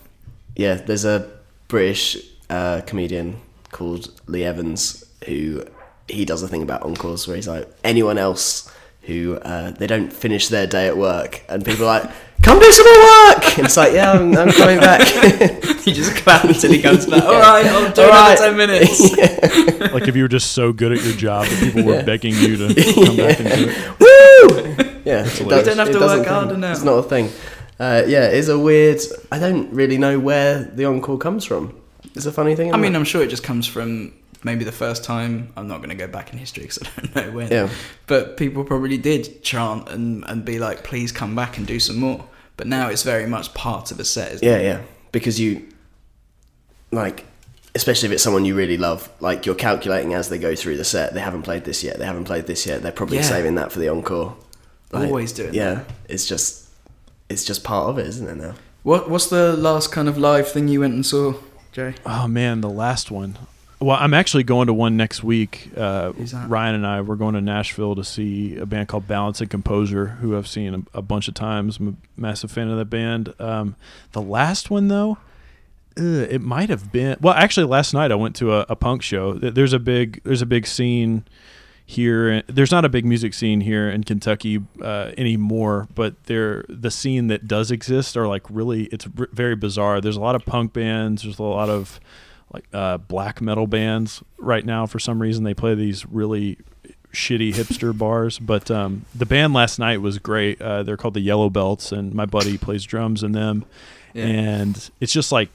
yeah, there's a British uh, comedian called Lee Evans who he does a thing about encores where he's like anyone else who uh, they don't finish their day at work and people are like come do some more work and it's like yeah I'm, I'm coming back He just claps until he comes back. Yeah. All right, I'll do All another right. ten minutes. like if you were just so good at your job that people were Yeah. begging you to come back and do it. Woo! Yeah, it You don't have to doesn't work harder now. It's not a thing. Uh, yeah, it's a weird. I don't really know where the encore comes from. It's a funny thing. I mean, it? I'm sure it just comes from maybe the first time. I'm not going to go back in history because I don't know when. yeah, But people probably did chant and, and be like, please come back and do some more. But now it's very much part of a set, isn't yeah, it? yeah. Because you, like, especially if it's someone you really love, like you're calculating as they go through the set. They haven't played this yet. They haven't played this yet. They're probably Yeah. saving that for the encore. Like, Always doing that. Yeah, it's just, it's just part of it, isn't it now? What What's the last kind of live thing you went and saw, Jay? Oh man, the last one. Well, I'm actually going to one next week. Uh, Ryan and I we're going to Nashville to see a band called Balance and Composure, who I've seen a, a bunch of times. I'm a massive fan of that band. Um, the last one though, uh, it might have been. Well, actually, last night I went to a, a punk show. There's a big there's a big scene here. There's not a big music scene here in Kentucky uh, anymore, but there the scene that does exist are like really it's r- very bizarre. There's a lot of punk bands. There's a lot of like uh, black metal bands right now. For some reason, they play these really shitty hipster bars. But um, the band last night was great. Uh, they're called the Yellow Belts, and my buddy plays drums in them. Yeah. And it's just like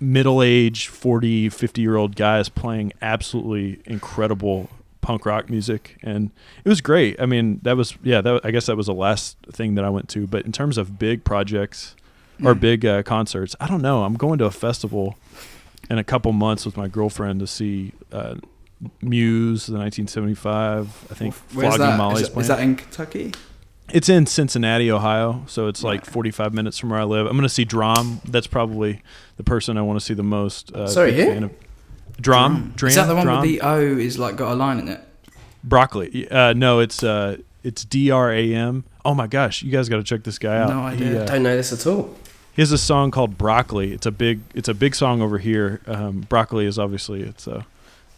middle-aged 40 50 year old guys playing absolutely incredible punk rock music and it was great i mean that was yeah that, i guess that was the last thing that i went to but in terms of big projects or Mm. big uh, concerts i don't know i'm going to a festival in a couple months with my girlfriend to see uh, muse the 1975 i think Where's flogging that? molly's Is, that- is playing that in Kentucky? it's in Cincinnati, Ohio, so it's like 45 minutes from where I live. I'm going to see Drum. That's probably the person I want to see the most. Uh, Sorry, big who? fan of- Drum. Drum. Is that the one Drum? with the O is like got a line in it? broccoli? Uh, no, it's uh, it's D R A M. Oh my gosh, you guys got to check this guy out. No idea. He, uh, Don't know this at all. He has a song called Broccoli. It's a big it's a big song over here. Um, broccoli is obviously it's uh,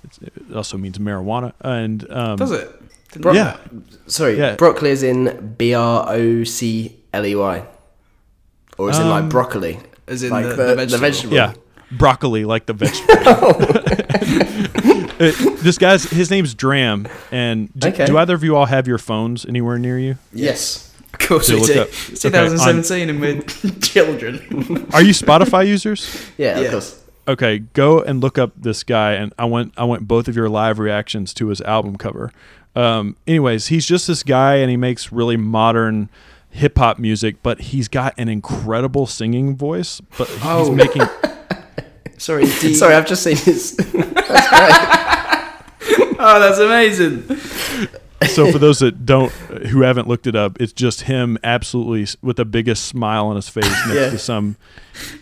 it's, it also means marijuana and um, Does it? Bro- Yeah. Sorry, Yeah. broccoli is in B R O C L E Y, or is it like Um, broccoli? Is it Like the, the- the the vegetable. vegetable. Yeah, broccoli like the vegetable. Uh, this guy's his name's Dram, and do, Okay. do either of you all have your phones anywhere near you? Yes. Of course we do. up- It's okay, 2017 and we're children. Are you Spotify users? Yeah, Yeah. of course. Okay, go and look up this guy, and I want I want both of your live reactions to his album cover. Um, anyways, he's just this guy, and he makes really modern hip hop music, but he's got an incredible singing voice. But he's Oh. making Sorry, D- Sorry, I've just seen his. that's great. Oh, that's amazing. So for those that don't who haven't looked it up it's just him absolutely with the biggest smile on his face next Yeah. to some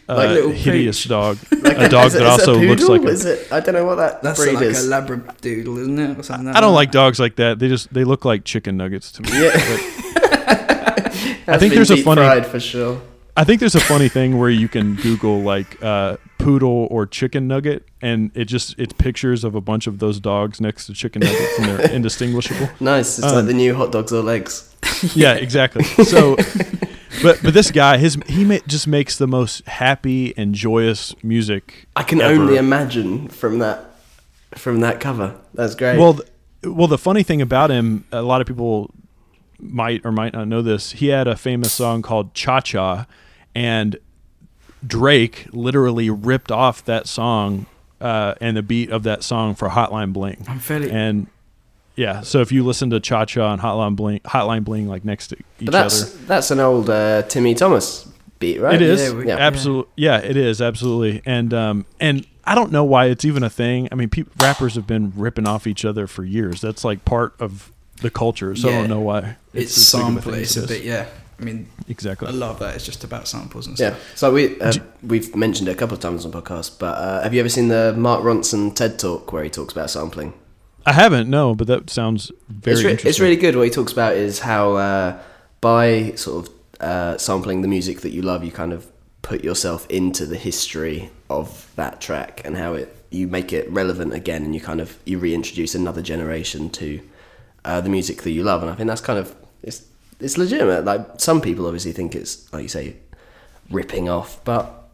uh, Like hideous pooch. dog Like a dog is it- that is it a also looks like a, Is it? I don't know what that That's breed like is. a labradoodle, isn't it? Or something like i don't that? like dogs like that they just they look like chicken nuggets to me Yeah. I Has think been there's a funny- fried for sure. I think there's a funny thing where you can google like uh, poodle or chicken nugget and it just it's pictures of a bunch of those dogs next to chicken nuggets and they're indistinguishable Nice. It's Um, like the new hot dogs or legs. yeah, exactly. So but but this guy, his he ma- just makes the most happy and joyous music. I can ever. only imagine from that from that cover. That's great. Well, th- well, the funny thing about him, a lot of people might or might not know this. He had a famous song called "Cha Cha," and Drake literally ripped off that song uh, and the beat of that song for Hotline Bling. I'm fairly. And yeah, so if you listen to Cha Cha and Hotline Bling, Hotline Bling like next to each but that's other, that's an old uh, Timmy Thomas beat, right? it is Yeah, we- Yeah. absolutely yeah. it is absolutely and um and I don't know why it's even a thing. I mean, peop rappers have been ripping off each other for years. That's like part of the culture. So I don't know why it's as big of It's a bit. Yeah. I mean, exactly. I love that. It's just about samples and stuff. Yeah. So we uh, we've mentioned it a couple of times on podcast, but uh, have you ever seen the Mark Ronson TED Talk where he talks about sampling? I haven't no, but that sounds very it's, re- interesting. it's really good. What he talks about is how uh, by sort of uh, sampling the music that you love, you kind of put yourself into the history of that track and how it you make it relevant again, and you kind of you reintroduce another generation to uh, the music that you love. And I think that's kind of it's it's legitimate. Like some people obviously think it's like you say ripping off, but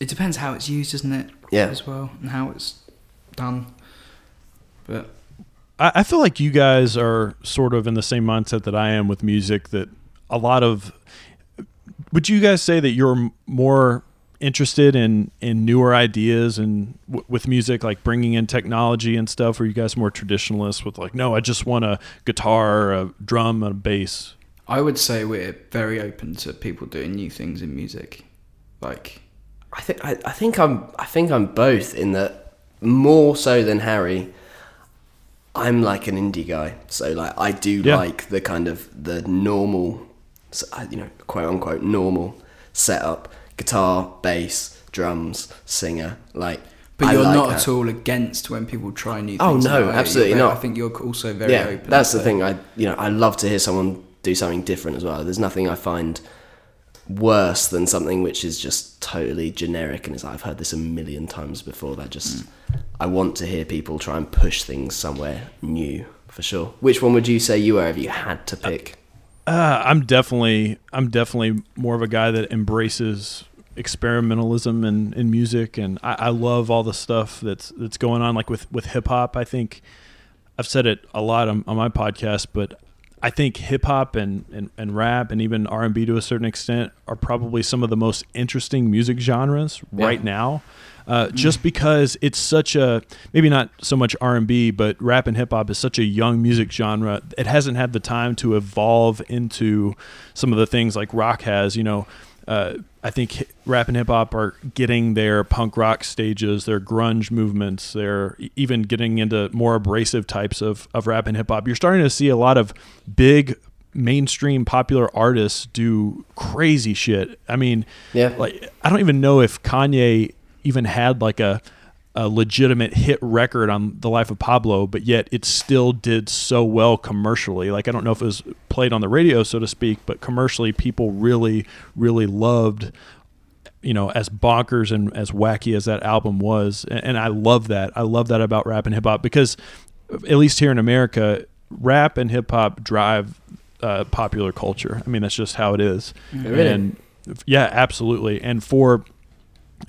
It depends how it's used, doesn't it? Yeah. As well, and how it's done. But I, I feel like you guys are sort of in the same mindset that I am with music. That a lot of would you guys say that you're more interested in in newer ideas and w- with music, like bringing in technology and stuff? Or are you guys more traditionalists with like, no, I just want a guitar, a drum, and a bass? I would say we're very open to people doing new things in music. Like, I think I, I think I'm I think I'm both in that more so than Harry. I'm like an indie guy, so like I do Yeah. like the kind of the normal, uh, you know, quote unquote normal setup: guitar, bass, drums, singer. Like, but I you're like not that. at all against when people try new things. Oh, no, absolutely not. I think you're also very yeah, open. that's the thing. I you know I love to hear someone do something different as well. There's nothing I find worse than something which is just totally generic and it's I've heard this a million times before. That just I want to hear people try and push things somewhere new for sure. Which one would you say you were if you had to pick? Uh, I'm definitely I'm definitely more of a guy that embraces experimentalism in, in music and I, I love all the stuff that's that's going on like with, with hip hop. I think I've said it a lot on, on my podcast, but I think hip hop and, and, and rap and even R and B to a certain extent are probably some of the most interesting music genres right now. Uh, just because it's such a maybe not so much R and B, but rap and hip hop is such a young music genre. It hasn't had the time to evolve into some of the things like rock has. You know, uh, I think rap and hip hop are getting their punk rock stages, their grunge movements, they're even getting into more abrasive types of, of rap and hip hop. You're starting to see a lot of big mainstream popular artists do crazy shit. I mean, Yeah. like I don't even know if Kanye even had like a a legitimate hit record on the life of Pablo, but yet it still did so well commercially. Like I don't know if it was played on the radio, so to speak, but commercially, people really, really loved. You know, as bonkers and as wacky as that album was, and, and I love that. I love that about rap and hip hop because, at least here in America, rap and hip hop drive uh, popular culture. I mean, that's just how it is. Really? And yeah, absolutely. And for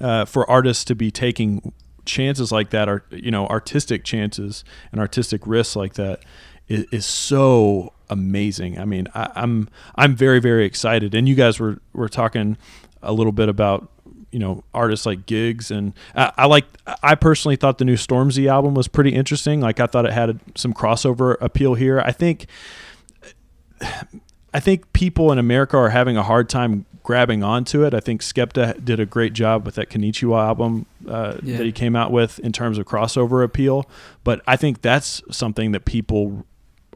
uh, for artists to be taking chances like that, are you know, artistic chances and artistic risks like that, is, is so amazing. I mean, I, I'm I'm very very excited. And you guys were were talking a little bit about you know artists like Giggs and I, I like i personally thought the new stormzy album was pretty interesting like i thought it had some crossover appeal here i think I think people in America are having a hard time grabbing onto it. I think Skepta did a great job with that Konnichiwa album uh, Yeah. that he came out with in terms of crossover appeal. But I think that's something that people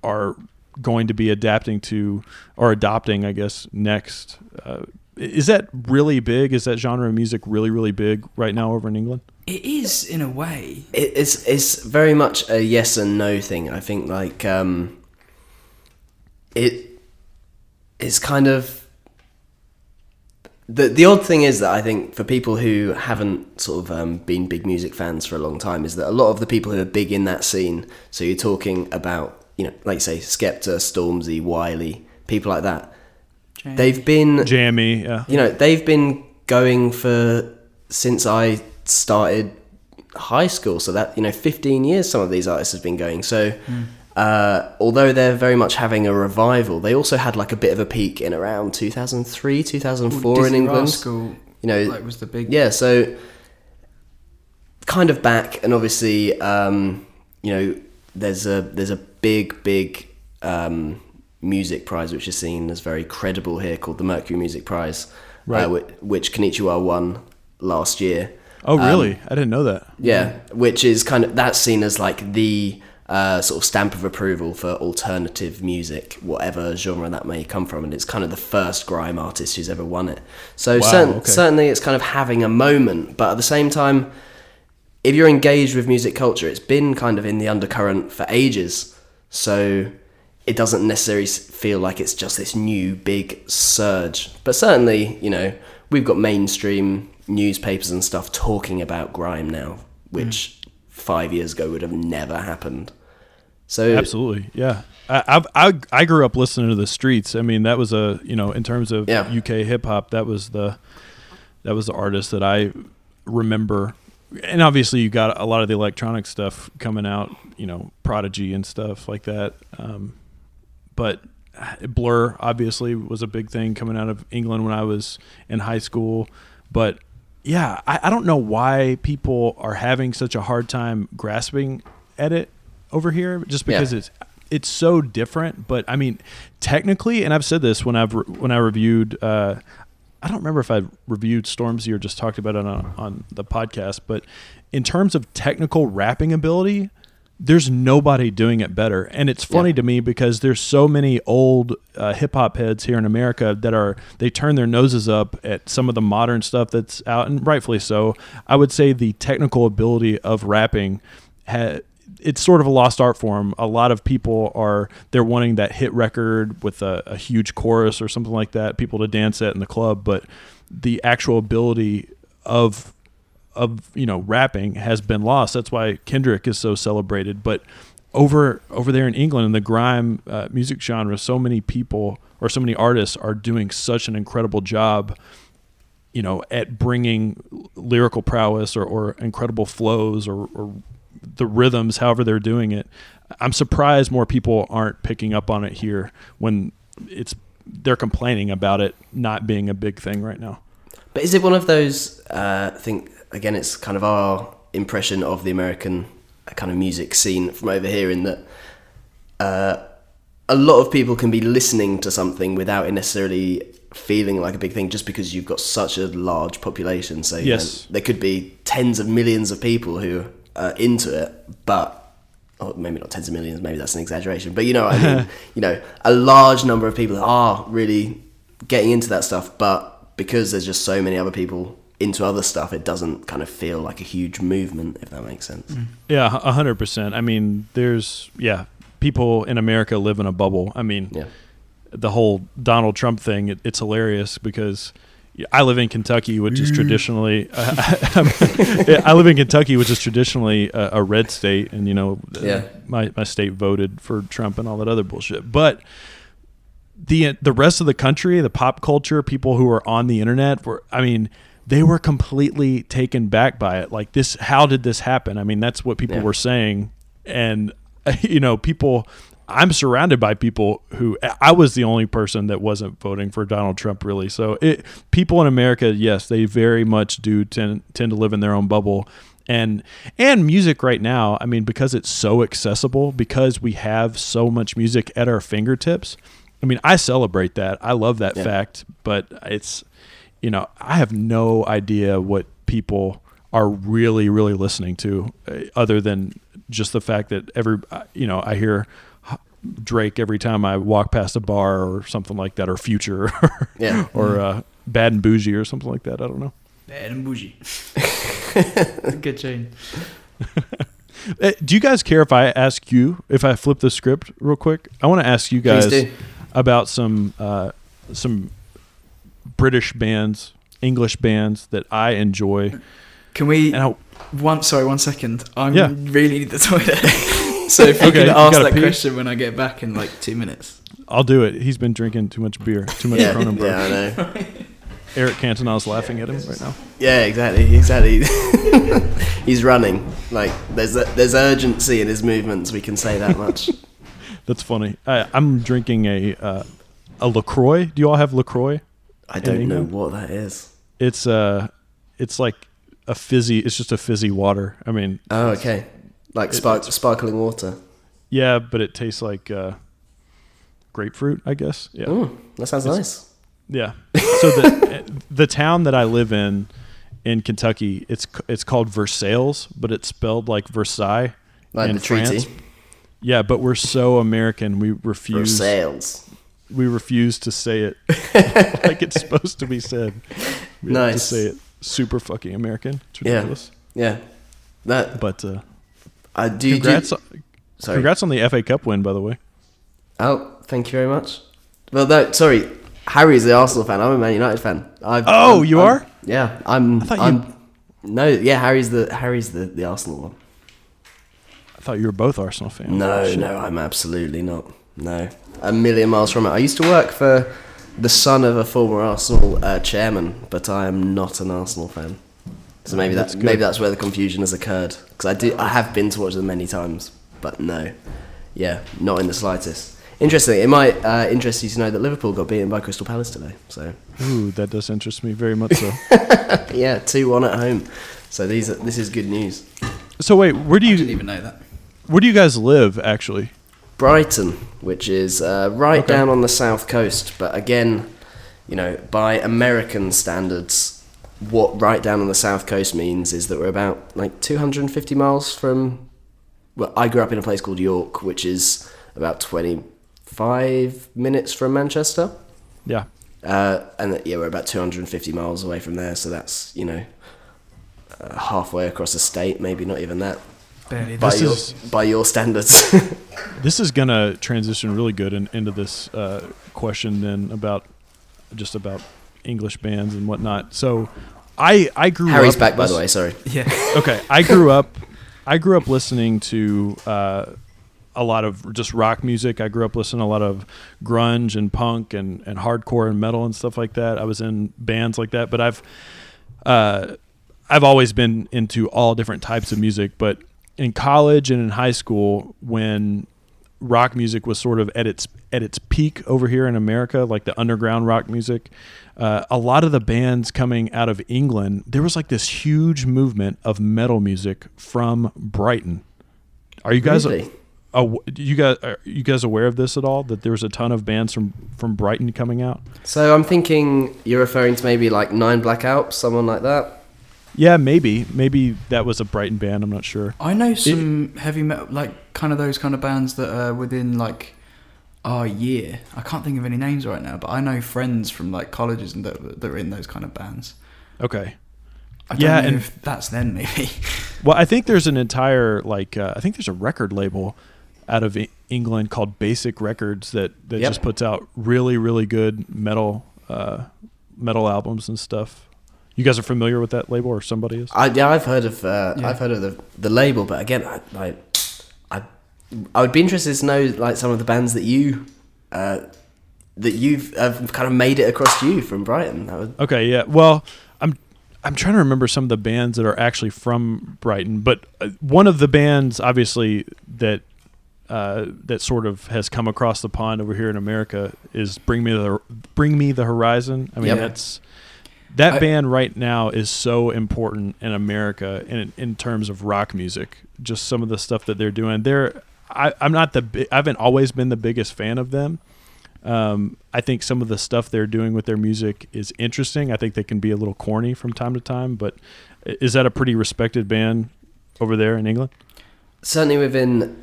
are going to be adapting to or adopting, I guess, next. Uh, is that really big? Is that genre of music really, really big right now over in England? It is in a way. It's it's very much a yes and no thing. I think like um, it it's kind of the the odd thing is that I think for people who haven't sort of um, been big music fans for a long time is that a lot of the people who are big in that scene. So you're talking about you know like you say Skepta, Stormzy, Wiley, people like that. they've been Jammy, yeah. you know they've been going for since I started high school. So that you know, 15 years some of these artists have been going. So. Uh, although they're very much having a revival, they also had like a bit of a peak in around 2003, 2004 in England. Rascal, You know, like was the big yeah, so kind of back, and obviously, um, you know, there's a there's a big big um, music prize which is seen as very credible here, called the Mercury Music Prize, Right. uh, which, which Konnichiwa won last year. Oh, Um, really? I didn't know that. Yeah, which is kind of that's seen as like the uh, sort of stamp of approval for alternative music, whatever genre that may come from, and it's kind of the first grime artist who's ever won it. So Wow, okay. certainly, it's kind of having a moment, but at the same time, if you're engaged with music culture, it's been kind of in the undercurrent for ages. So it doesn't necessarily feel like it's just this new big surge. But certainly, you know, we've got mainstream newspapers and stuff talking about grime now, which five years ago would have never happened. So Absolutely, yeah. I, I I grew up listening to the Streets. I mean, that was a you know in terms of Yeah. UK hip hop, that was the that was the artist that I remember. And obviously, you got a lot of the electronic stuff coming out, you know, Prodigy and stuff like that. Um, but Blur obviously was a big thing coming out of England when I was in high school. But yeah, I, I don't know why people are having such a hard time grasping at it over here, just because Yeah. it's it's so different. But I mean, technically, and I've said this when I've re- when I reviewed. Uh, I don't remember if I reviewed Stormzy or just talked about it on on the podcast, but in terms of technical rapping ability, there's nobody doing it better. And it's funny Yeah. to me because there's so many old uh, hip hop heads here in America that are they turn their noses up at some of the modern stuff that's out, and rightfully so. I would say the technical ability of rapping ha- it's sort of a lost art form. A lot of people are they're wanting that hit record with a, a huge chorus or something like that, people to dance at in the club, but the actual ability of of you know rapping has been lost. That's why Kendrick is so celebrated. But over over there in England in the grime uh, music genre, so many people or so many artists are doing such an incredible job. You know, at bringing lyrical prowess or, or incredible flows or, or the rhythms, however they're doing it. I'm surprised more people aren't picking up on it here when it's they're complaining about it not being a big thing right now. But is it one of those? Uh, I think again, it's kind of our impression of the American uh, kind of music scene from over here, in that uh, a lot of people can be listening to something without it necessarily feeling like a big thing, just because you've got such a large population. So you Yes. know, there could be tens of millions of people who are into it, but. Or maybe not tens of millions, maybe that's an exaggeration, but you know I mean. you know, a large number of people are really getting into that stuff, but because there's just so many other people into other stuff, it doesn't kind of feel like a huge movement, if that makes sense. Mm. Yeah, a hundred percent. I mean, there's yeah, people in America live in a bubble. I mean, Yeah. the whole Donald Trump thing, it, it's hilarious because I live in Kentucky, which is mm. traditionally I live in Kentucky, which is traditionally a, a red state, and you know, Yeah. my my state voted for Trump and all that other bullshit, but. The, the rest of the country, the pop culture, people who are on the internet, were I mean, they were completely taken back by it. Like this, how did this happen? I mean, that's what people Yeah. were saying, and you know, people. I'm surrounded by people who I was the only person that wasn't voting for Donald Trump, really. So, it, people in America, yes, they very much do tend tend to live in their own bubble, and and music right now. I mean, because it's so accessible, because we have so much music at our fingertips. I mean, I celebrate that. I love that Yeah. fact, but it's you know, I have no idea what people are really, really listening to, uh, other than just the fact that every, uh, you know, I hear Drake every time I walk past a bar or something like that, or Future, Yeah. or uh, Bad and Bougie or something like that. I don't know. Bad and bougie. Good tune. Uh, do you guys care if I ask you if I flip the script real quick? I want to ask you guys about some uh, some British bands, English bands that I enjoy. Can we? And I, One, sorry, one second. I Yeah. really need the toilet. So if you Okay, could you ask that pee? question when I get back in like two minutes. I'll do it. He's been drinking too much beer, too much Yeah, Kronenbourg. yeah, I know. Eric Cantona's laughing at him right now. Yeah, exactly, exactly. He's running. Like there's a, there's urgency in his movements. We can say that much. That's funny. I, I'm drinking a uh, a Lacroix. Do you all have Lacroix? I don't know what that is. It's uh, it's like a fizzy. It's just a fizzy water. I mean, Oh, okay. Like spark, sparkling water. yeah, but it tastes like uh, grapefruit. I guess. Yeah. Mm, that sounds nice. Yeah. So the the town that I live in in Kentucky, it's it's called Versailles, but it's spelled like Versailles Like in the treaty. France. Yeah, but we're so American, we refuse sales. we refuse to say it like it's supposed to be said. We have to say it super fucking American. It's Yeah. ridiculous. Yeah. That But uh, I do. congrats, do sorry. congrats on the FA Cup win, by the way. Oh, thank you very much. Well, no, sorry. Harry's the Arsenal fan. I'm a Man United fan. I've, Oh, I'm- you I'm- are? Yeah, I'm. thought I'm. you- No, yeah, Harry's the Harry's the, the Arsenal one. I thought you were both Arsenal fans. No, Shit. no, I'm absolutely not. No, a million miles from it. I used to work for the son of a former Arsenal uh, chairman, but I am not an Arsenal fan. So maybe That's that's good. maybe that's where the confusion has occurred. Because I do, I have been to watch them many times, but no, yeah, not in the slightest. Interesting. It might uh, interest you to know that Liverpool got beaten by Crystal Palace today. So Ooh, that does interest me very much so. yeah, two one at home. So these are, this is good news. so wait, where do I didn't you even know that. where do you guys live actually? Brighton, which is uh, right Okay. down on the south coast, but again, you know, by American standards, what right down on the south coast means is that we're about like 250 miles from. Well, I grew up in a place called York, which is about 25 minutes from Manchester, Yeah. uh, and yeah, we're about 250 miles away from there. So that's you know, uh, halfway across the state, maybe not even that. Barely. By This your is- by your standards. This is gonna transition really good in, into this uh, question then about just about English bands and whatnot. So, I I grew up Harry's up back, by the way. Sorry. Yeah. okay, I grew up. I grew up listening to uh, a lot of just rock music. I grew up listening to a lot of grunge and punk and, and hardcore and metal and stuff like that. I was in bands like that, but I've uh, I've always been into all different types of music. But in college and in high school, when rock music was sort of at its at its peak over here in America, like the underground rock music. Uh, a lot of the bands coming out of England, there was like this huge movement of metal music from Brighton. Are you guys? Really? aw- you guys are you guys aware of this at all? That there was a ton of bands from from Brighton coming out. So I'm thinking you're referring to maybe like Nine Black Alps, someone like that. Yeah, maybe maybe that was a Brighton band. I'm not sure. I know some heavy metal, like kind of those kind of bands that are within like our year. I can't think of any names right now, but I know friends from like colleges and that, that are in those kind of bands. Okay. I don't Yeah, know and- if that's then maybe. Well, I think there's an entire like uh, I think there's a record label out of E- England called Basick Records that that Yep. just puts out really really good metal uh, metal albums and stuff. You guys are familiar with that label, or somebody is? I, yeah, I've heard of uh, Yeah. I've heard of the the label, but again, I, I I would be interested to know like some of the bands that you uh, that you've have kind of made it across to you from Brighton. Would Okay, yeah. Well, I'm I'm trying to remember some of the bands that are actually from Brighton, but uh, one of the bands, obviously, that uh, that sort of has come across the pond over here in America is Bring Me the Bring Me the Horizon. I mean, Yep. that's that I- band right now is so important in America in in terms of rock music. Just some of the stuff that they're doing. They're I, I'm not the bi- I haven't always been the biggest fan of them. Um, I think some of the stuff they're doing with their music is interesting. I think they can be a little corny from time to time, but is that a pretty respected band over there in England? certainly within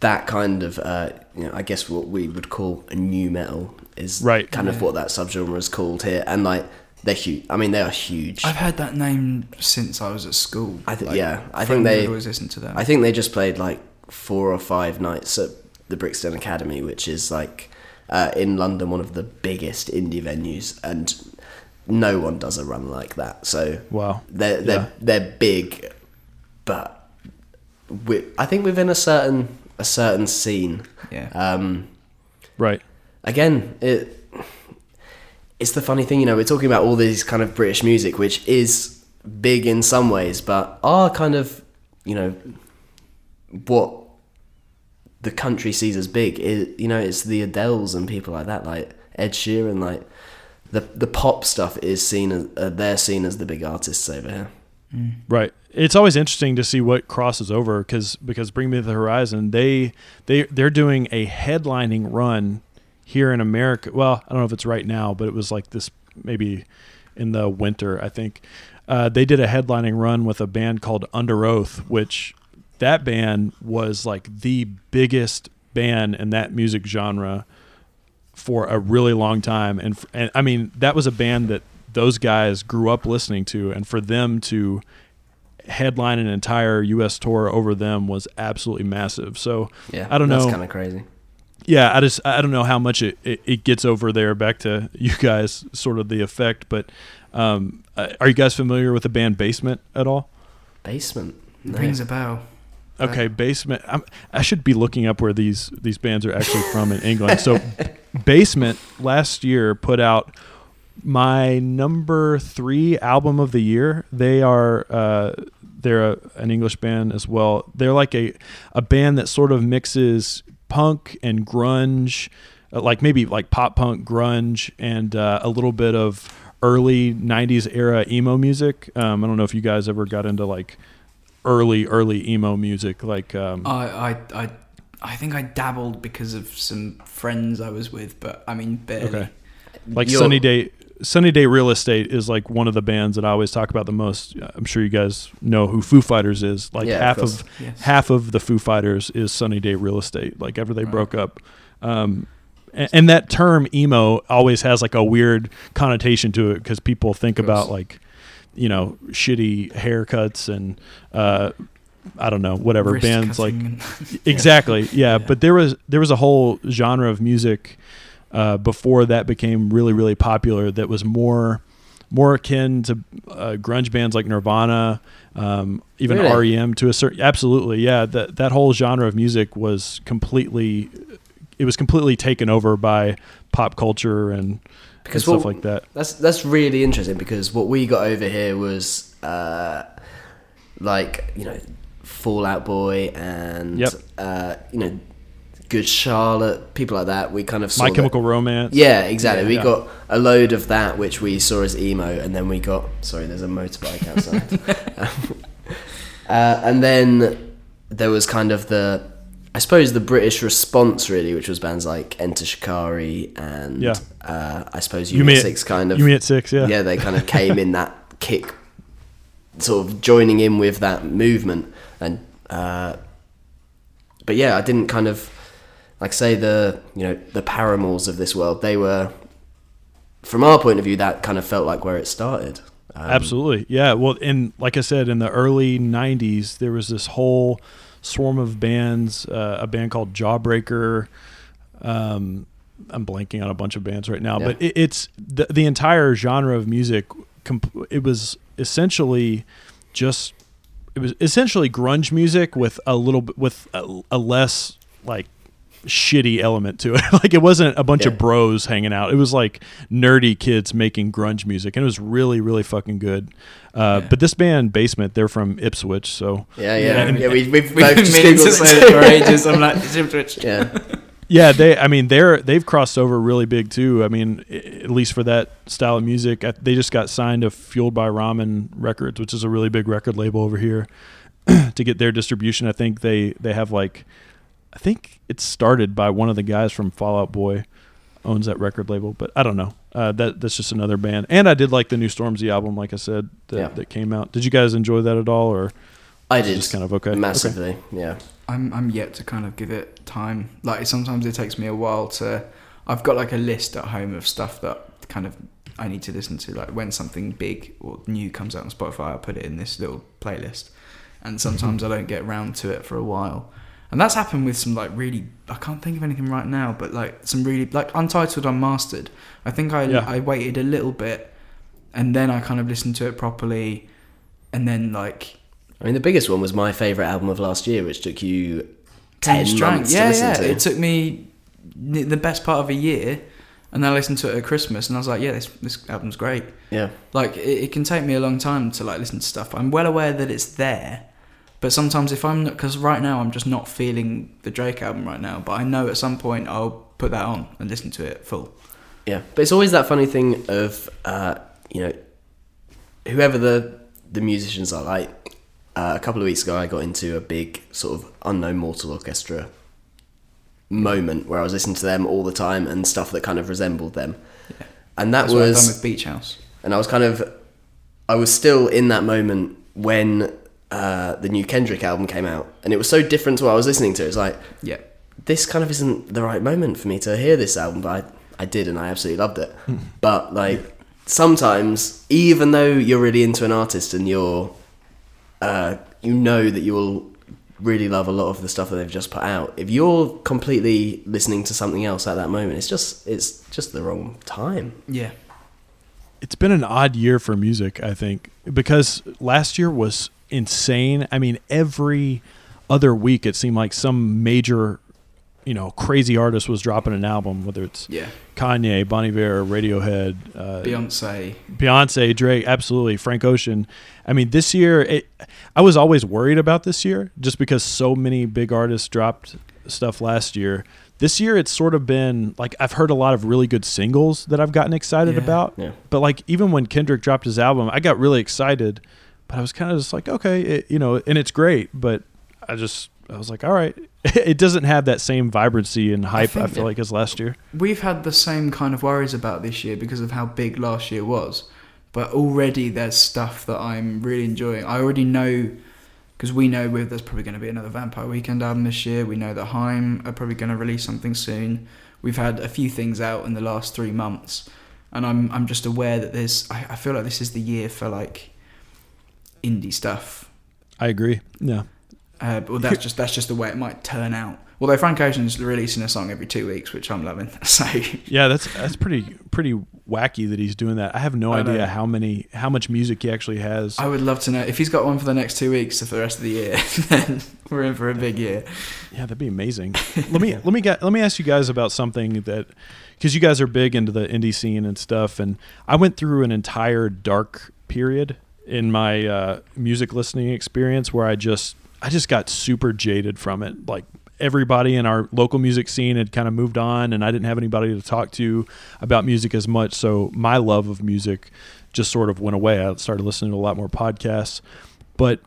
that kind of uh, you know I guess what we would call a nu metal is Right. kind of what that subgenre is called here, and like they're huge. I mean, they are huge. I've heard that name since I was at school. I thi- Like, yeah, I think they- always listen to them. I think they just played like four or five nights at the Brixton Academy, which is like uh, in London one of the biggest indie venues, and no one does a run like that. So Wow. they're they're Yeah. they're big, but wi- I think within a certain a certain scene. Yeah. Um, Right. again, it it's the funny thing, you know, we're talking about all these kind of British music, which is big in some ways, but are kind of, you know, what the country sees as big. It, you know, it's the Adeles and people like that, like Ed Sheeran, like the the pop stuff is seen as uh, they're seen as the big artists over here. Right. It's always interesting to see what crosses over because because Bring Me to the Horizon they they they're doing a headlining run here in America. Well, I don't know if it's right now, but it was like this maybe in the winter. I think uh, they did a headlining run with a band called Underoath, which that band was like the biggest band in that music genre for a really long time and, and i mean that was a band that those guys grew up listening to and for them to headline an entire us tour over them was absolutely massive so Yeah, i don't that's know kind of crazy. yeah i just i don't know how much it, it, it gets over there back to you guys sort of the effect but um, uh, are you guys familiar with the band basement at all Basement. No. Rings a bell. Okay, basement. I'm, I should be looking up where these these bands are actually from in England. So, basement last year put out my number three album of the year. They are uh, they're a, an English band as well. They're like a a band that sort of mixes punk and grunge, uh, like maybe like pop punk, grunge, and uh, a little bit of early '90s era emo music. Um, I don't know if you guys ever got into like early early emo music like um I, I, I, I think I dabbled because of some friends I was with, but I mean barely. okay like You're- sunny day sunny day real estate is like one of the bands that i always talk about the most i'm sure you guys know who foo fighters is like Yeah, half course. of, Yes. half of the foo fighters is sunny day real estate like after they Right. broke up um and, and that term emo always has like a weird connotation to it because people think about like you know shitty haircuts and uh i don't know whatever Wrist bands like cutting and- exactly yeah. Yeah. but there was there was a whole genre of music uh, before that became really really popular that was more more akin to uh, grunge bands like nirvana um, even Really? rem to a certain absolutely yeah that that whole genre of music was completely it was completely taken over by pop culture and, and Because stuff what- like that That's that's really interesting because what we got over here was uh, like you know Fall Out Boy and Yep. uh, you know Good Charlotte, people like that. We kind of saw my that- chemical romance Yeah, exactly. Yeah, we yeah. got a load of that, which we saw as emo, and then we got sorry, there's a motorbike outside. uh, and then there was kind of the, I suppose, the British response really, which was bands like Enter Shikari and Yeah. uh, I suppose you Unit Six kind of at six yeah yeah, they kind of came in that kick, sort of joining in with that movement, and uh, but yeah, I didn't kind of like say the you know the Paramores of this world. They were, from our point of view, that kind of felt like where it started. Um, Absolutely. Yeah. Well, and like I said, in the early 90s, there was this whole swarm of bands, uh, a band called Jawbreaker. Um, I'm blanking on a bunch of bands right now, Yeah. but it, it's the, the entire genre of music. Comp- it was essentially just, it was essentially grunge music with a little bit, with a, a less like shitty element to it. like it wasn't a bunch Yeah. of bros hanging out. It was like nerdy kids making grunge music, and it was really, really fucking good. Uh, Yeah. But this band, Basement, they're from Ipswich, so Yeah, yeah, Yeah. yeah. we, we've We've both been just meaning to Googled say it. it for ages. I'm like, Zip Twitch. yeah, yeah, they. I mean, they're they've crossed over really big too. I mean, at least for that style of music, they just got signed to Fueled by Ramen Records, which is a really big record label over here. to get their distribution, I think they they have like, I think it's started by one of the guys from Fall Out Boy, owns that record label, but I don't know. Uh, that that's just another band. And I did like the new Stormzy album, like I said, that, Yeah. that came out. Did you guys enjoy that at all, or I did just kind of okay? Okay. massively. Yeah, I'm I'm yet to kind of give it time. Like sometimes it takes me a while to. I've got like a list at home of stuff that kind of I need to listen to. Like when something big or new comes out on Spotify, I put it in this little playlist, and sometimes I don't get round to it for a while. And that's happened with some like really I can't think of anything right now, but like some really like Untitled Unmastered. I think I Yeah. I waited a little bit, and then I kind of listened to it properly, and then like I mean, the biggest one was my favourite album of last year, which took you ten Strang. months Yeah, to listen yeah. to. It took me the best part of a year, and then I listened to it at Christmas, and I was like, yeah, this this album's great. yeah, Like it, it can take me a long time to like listen to stuff. I'm well aware that it's there, but sometimes if I'm not, because right now I'm just not feeling the Drake album right now. But I know at some point I'll put that on and listen to it full. yeah. But it's always that funny thing of uh, you know, whoever the the musicians are. Like uh, a couple of weeks ago, I got into a big sort of unknown mortal orchestra moment where I was listening to them all the time and stuff that kind of resembled them. Yeah. and that That's what I've done was Beach House. and I was kind of, I was still in that moment when uh, the new Kendrick album came out, and it was so different to what I was listening to. It's like Yeah, this kind of isn't the right moment for me to hear this album, but I, I did, and I absolutely loved it. but like sometimes, even though you're really into an artist and you're, uh, you know that you will really love a lot of the stuff that they've just put out. If you're completely listening to something else at that moment, it's just it's just the wrong time. yeah, it's been an odd year for music, I think, because last year was insane. I mean, every other week it seemed like some major, you know, crazy artist was dropping an album, whether it's yeah. Kanye, Bon Iver, Radiohead, uh, Beyonce. Beyonce, Drake, absolutely, Frank Ocean. I mean, this year, it, I was always worried about this year just because so many big artists dropped stuff last year. This year, it's sort of been like I've heard a lot of really good singles that I've gotten excited Yeah. about. Yeah. But like even when Kendrick dropped his album, I got really excited, but I was kind of just like, okay, it, you know, and it's great, but I just I was like, all right, it doesn't have that same vibrancy and hype I, think- feel like as last year. We've had the same kind of worries about this year because of how big last year was. But already there's stuff that I'm really enjoying. I already know because we know with there's probably going to be another Vampire Weekend album this year. We know that Haim are probably going to release something soon. We've had a few things out in the last three months, and I'm I'm just aware that there's. I, I feel like this is the year for like indie stuff. I agree. Yeah. Uh, but that's just that's just the way it might turn out. Although Frank Ocean's releasing a song every two weeks, which I'm loving. So Yeah, that's that's pretty pretty wacky that he's doing that. I have no I know. idea how many how much music he actually has. I would love to know if he's got one for the next two weeks or for the rest of the year. Then we're in for a big year. Yeah, that'd be amazing. let me let me get, let me ask you guys about something that because you guys are big into the indie scene and stuff, and I went through an entire dark period in my uh, music listening experience where I just I just got super jaded from it. Like everybody in our local music scene had kind of moved on, and I didn't have anybody to talk to about music as much. So my love of music just sort of went away. I started listening to a lot more podcasts, but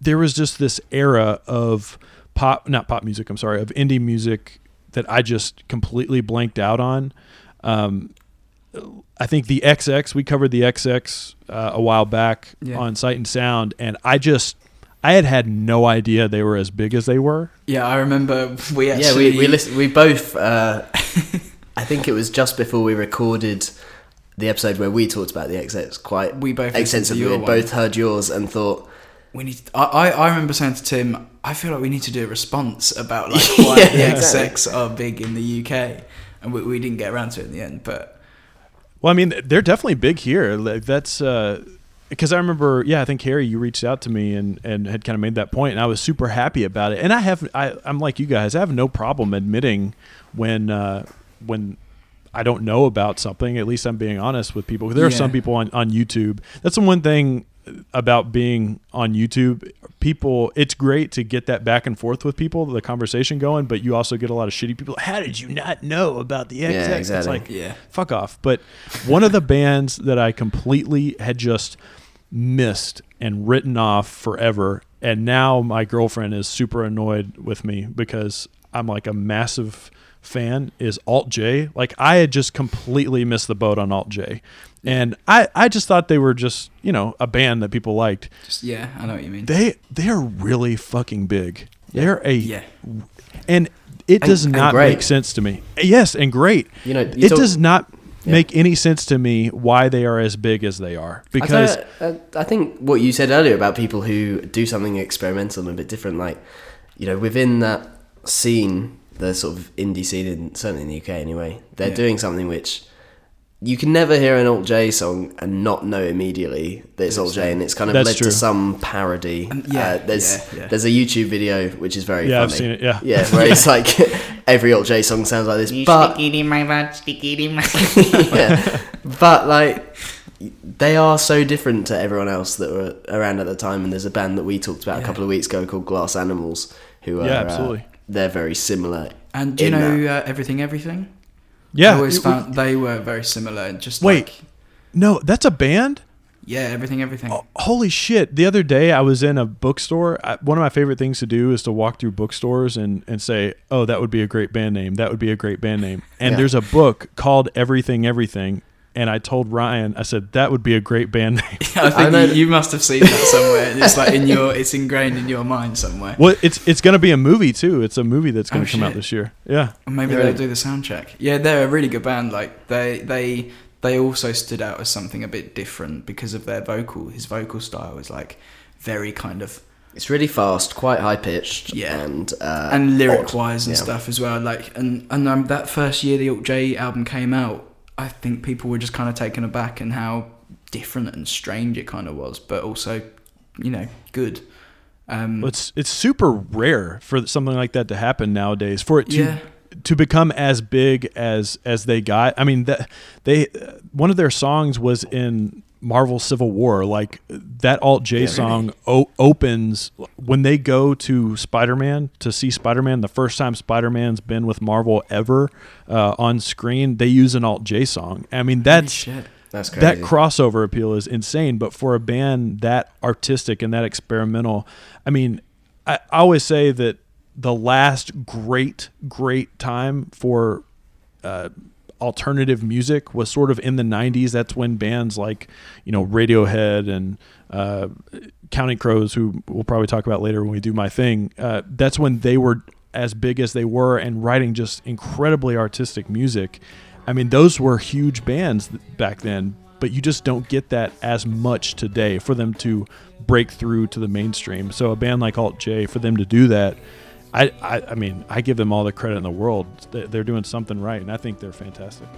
there was just this era of pop not pop music i'm sorry of indie music that i just completely blanked out on um, i think the xx we covered the xx uh, a while back Yeah. on sight and sound and i just i had had no idea they were as big as they were Yeah, I remember we actually. yeah, we we, listen, we both. Uh, I think it was just before we recorded the episode where we talked about the XX quite We both listened to extensively. your We one. both heard yours and thought, we need. I, I I remember saying to Tim, I feel like we need to do a response about like why Yeah, the exactly. XX are big in the UK, and we, we didn't get around to it in the end. But well i mean they're definitely big here like that's uh because I remember, yeah, I think Harry, you reached out to me and, and had kind of made that point, and I was super happy about it. And I have, I, I'm like you guys, I have no problem admitting when uh, when I don't know about something. At least I'm being honest with people. There are Yeah. some people on, on YouTube. That's the one thing about being on YouTube. People, it's great to get that back and forth with people, the conversation going, but you also get a lot of shitty people. How did you not know about the XX? It's exactly. like, yeah, fuck off. But one of the bands that I completely had just missed and written off forever, and now my girlfriend is super annoyed with me because I'm like a massive fan is Alt J. Like I had just completely missed the boat on Alt J. And I, I just thought they were just, you know, a band that people liked. just yeah, I know what you mean. They they are really fucking big. They're a yeah, and it And- does not make sense to me. Yes, and great. you know, you it talk- does not Yeah. make any sense to me why they are as big as they are I because you, uh, I think what you said earlier about people who do something experimental and a bit different, like you know, within that scene, the sort of indie scene, in, certainly in the UK anyway, they're Yeah. doing something which you can never hear an Alt J song and not know immediately that it's Alt J, and it's kind of That's led true. to some parody. yeah, uh, there's yeah, yeah. there's a YouTube video which is very Yeah, funny. I've seen it, yeah. yeah, where it's like every Alt J song sounds like this, but stick my butt, stick it my. yeah, but like they are so different to everyone else that were around at the time. And there's a band that we talked about a couple of weeks ago called Glass Animals, who are Yeah, uh, absolutely. they're very similar. And do you know uh, everything, everything? Yeah. I always it- found they were very similar. and Just Wait. like, no, that's a band. yeah, everything, everything. Oh, holy shit! The other day I was in a bookstore. I, one of my favorite things to do is to walk through bookstores and, and say, "Oh, that would be a great band name. That would be a great band name." And Yeah. there's a book called Everything Everything, and I told Ryan, I said that would be a great band name. I think know- you, you must have seen that somewhere. and It's like in your, it's ingrained in your mind somewhere. well, it's it's gonna be a movie too. It's a movie that's gonna Oh, come out this year. Yeah. Or maybe Really? they'll do the sound check. Yeah, they're a really good band. Like they they they also stood out as something a bit different because of their vocal. His vocal style is like very kind of It's really fast, quite high pitched, Yeah. and uh, and lyric wise and Yeah. stuff as well. Like and and um, that first year the Alt J album came out, I think people were just kind of taken aback and how different and strange it kind of was, but also you know good. Um, it's it's super rare for something like that to happen nowadays. For it to Yeah. to become as big as as they got. I mean, that they one of their songs was in Marvel Civil War. Like that alt J song o- opens when they go to Spider Man to see Spider Man. The first time Spider Man's been with Marvel ever uh, on screen, they use an alt J song. I mean, that's. That's crazy. that crossover appeal is insane. But for a band that artistic and that experimental, I mean, I, I always say that the last great, great time for uh, alternative music was sort of in the 90s. That's when bands like, you know, Radiohead and uh, Counting Crows, who we'll probably talk about later when we do my thing, uh, that's when they were as big as they were and writing just incredibly artistic music. I mean, those were huge bands back then, but you just don't get that as much today for them to break through to the mainstream. So a band like Alt J, for them to do that, I, I, I mean, I give them all the credit in the world. They- They're doing something right, and I think they're fantastic.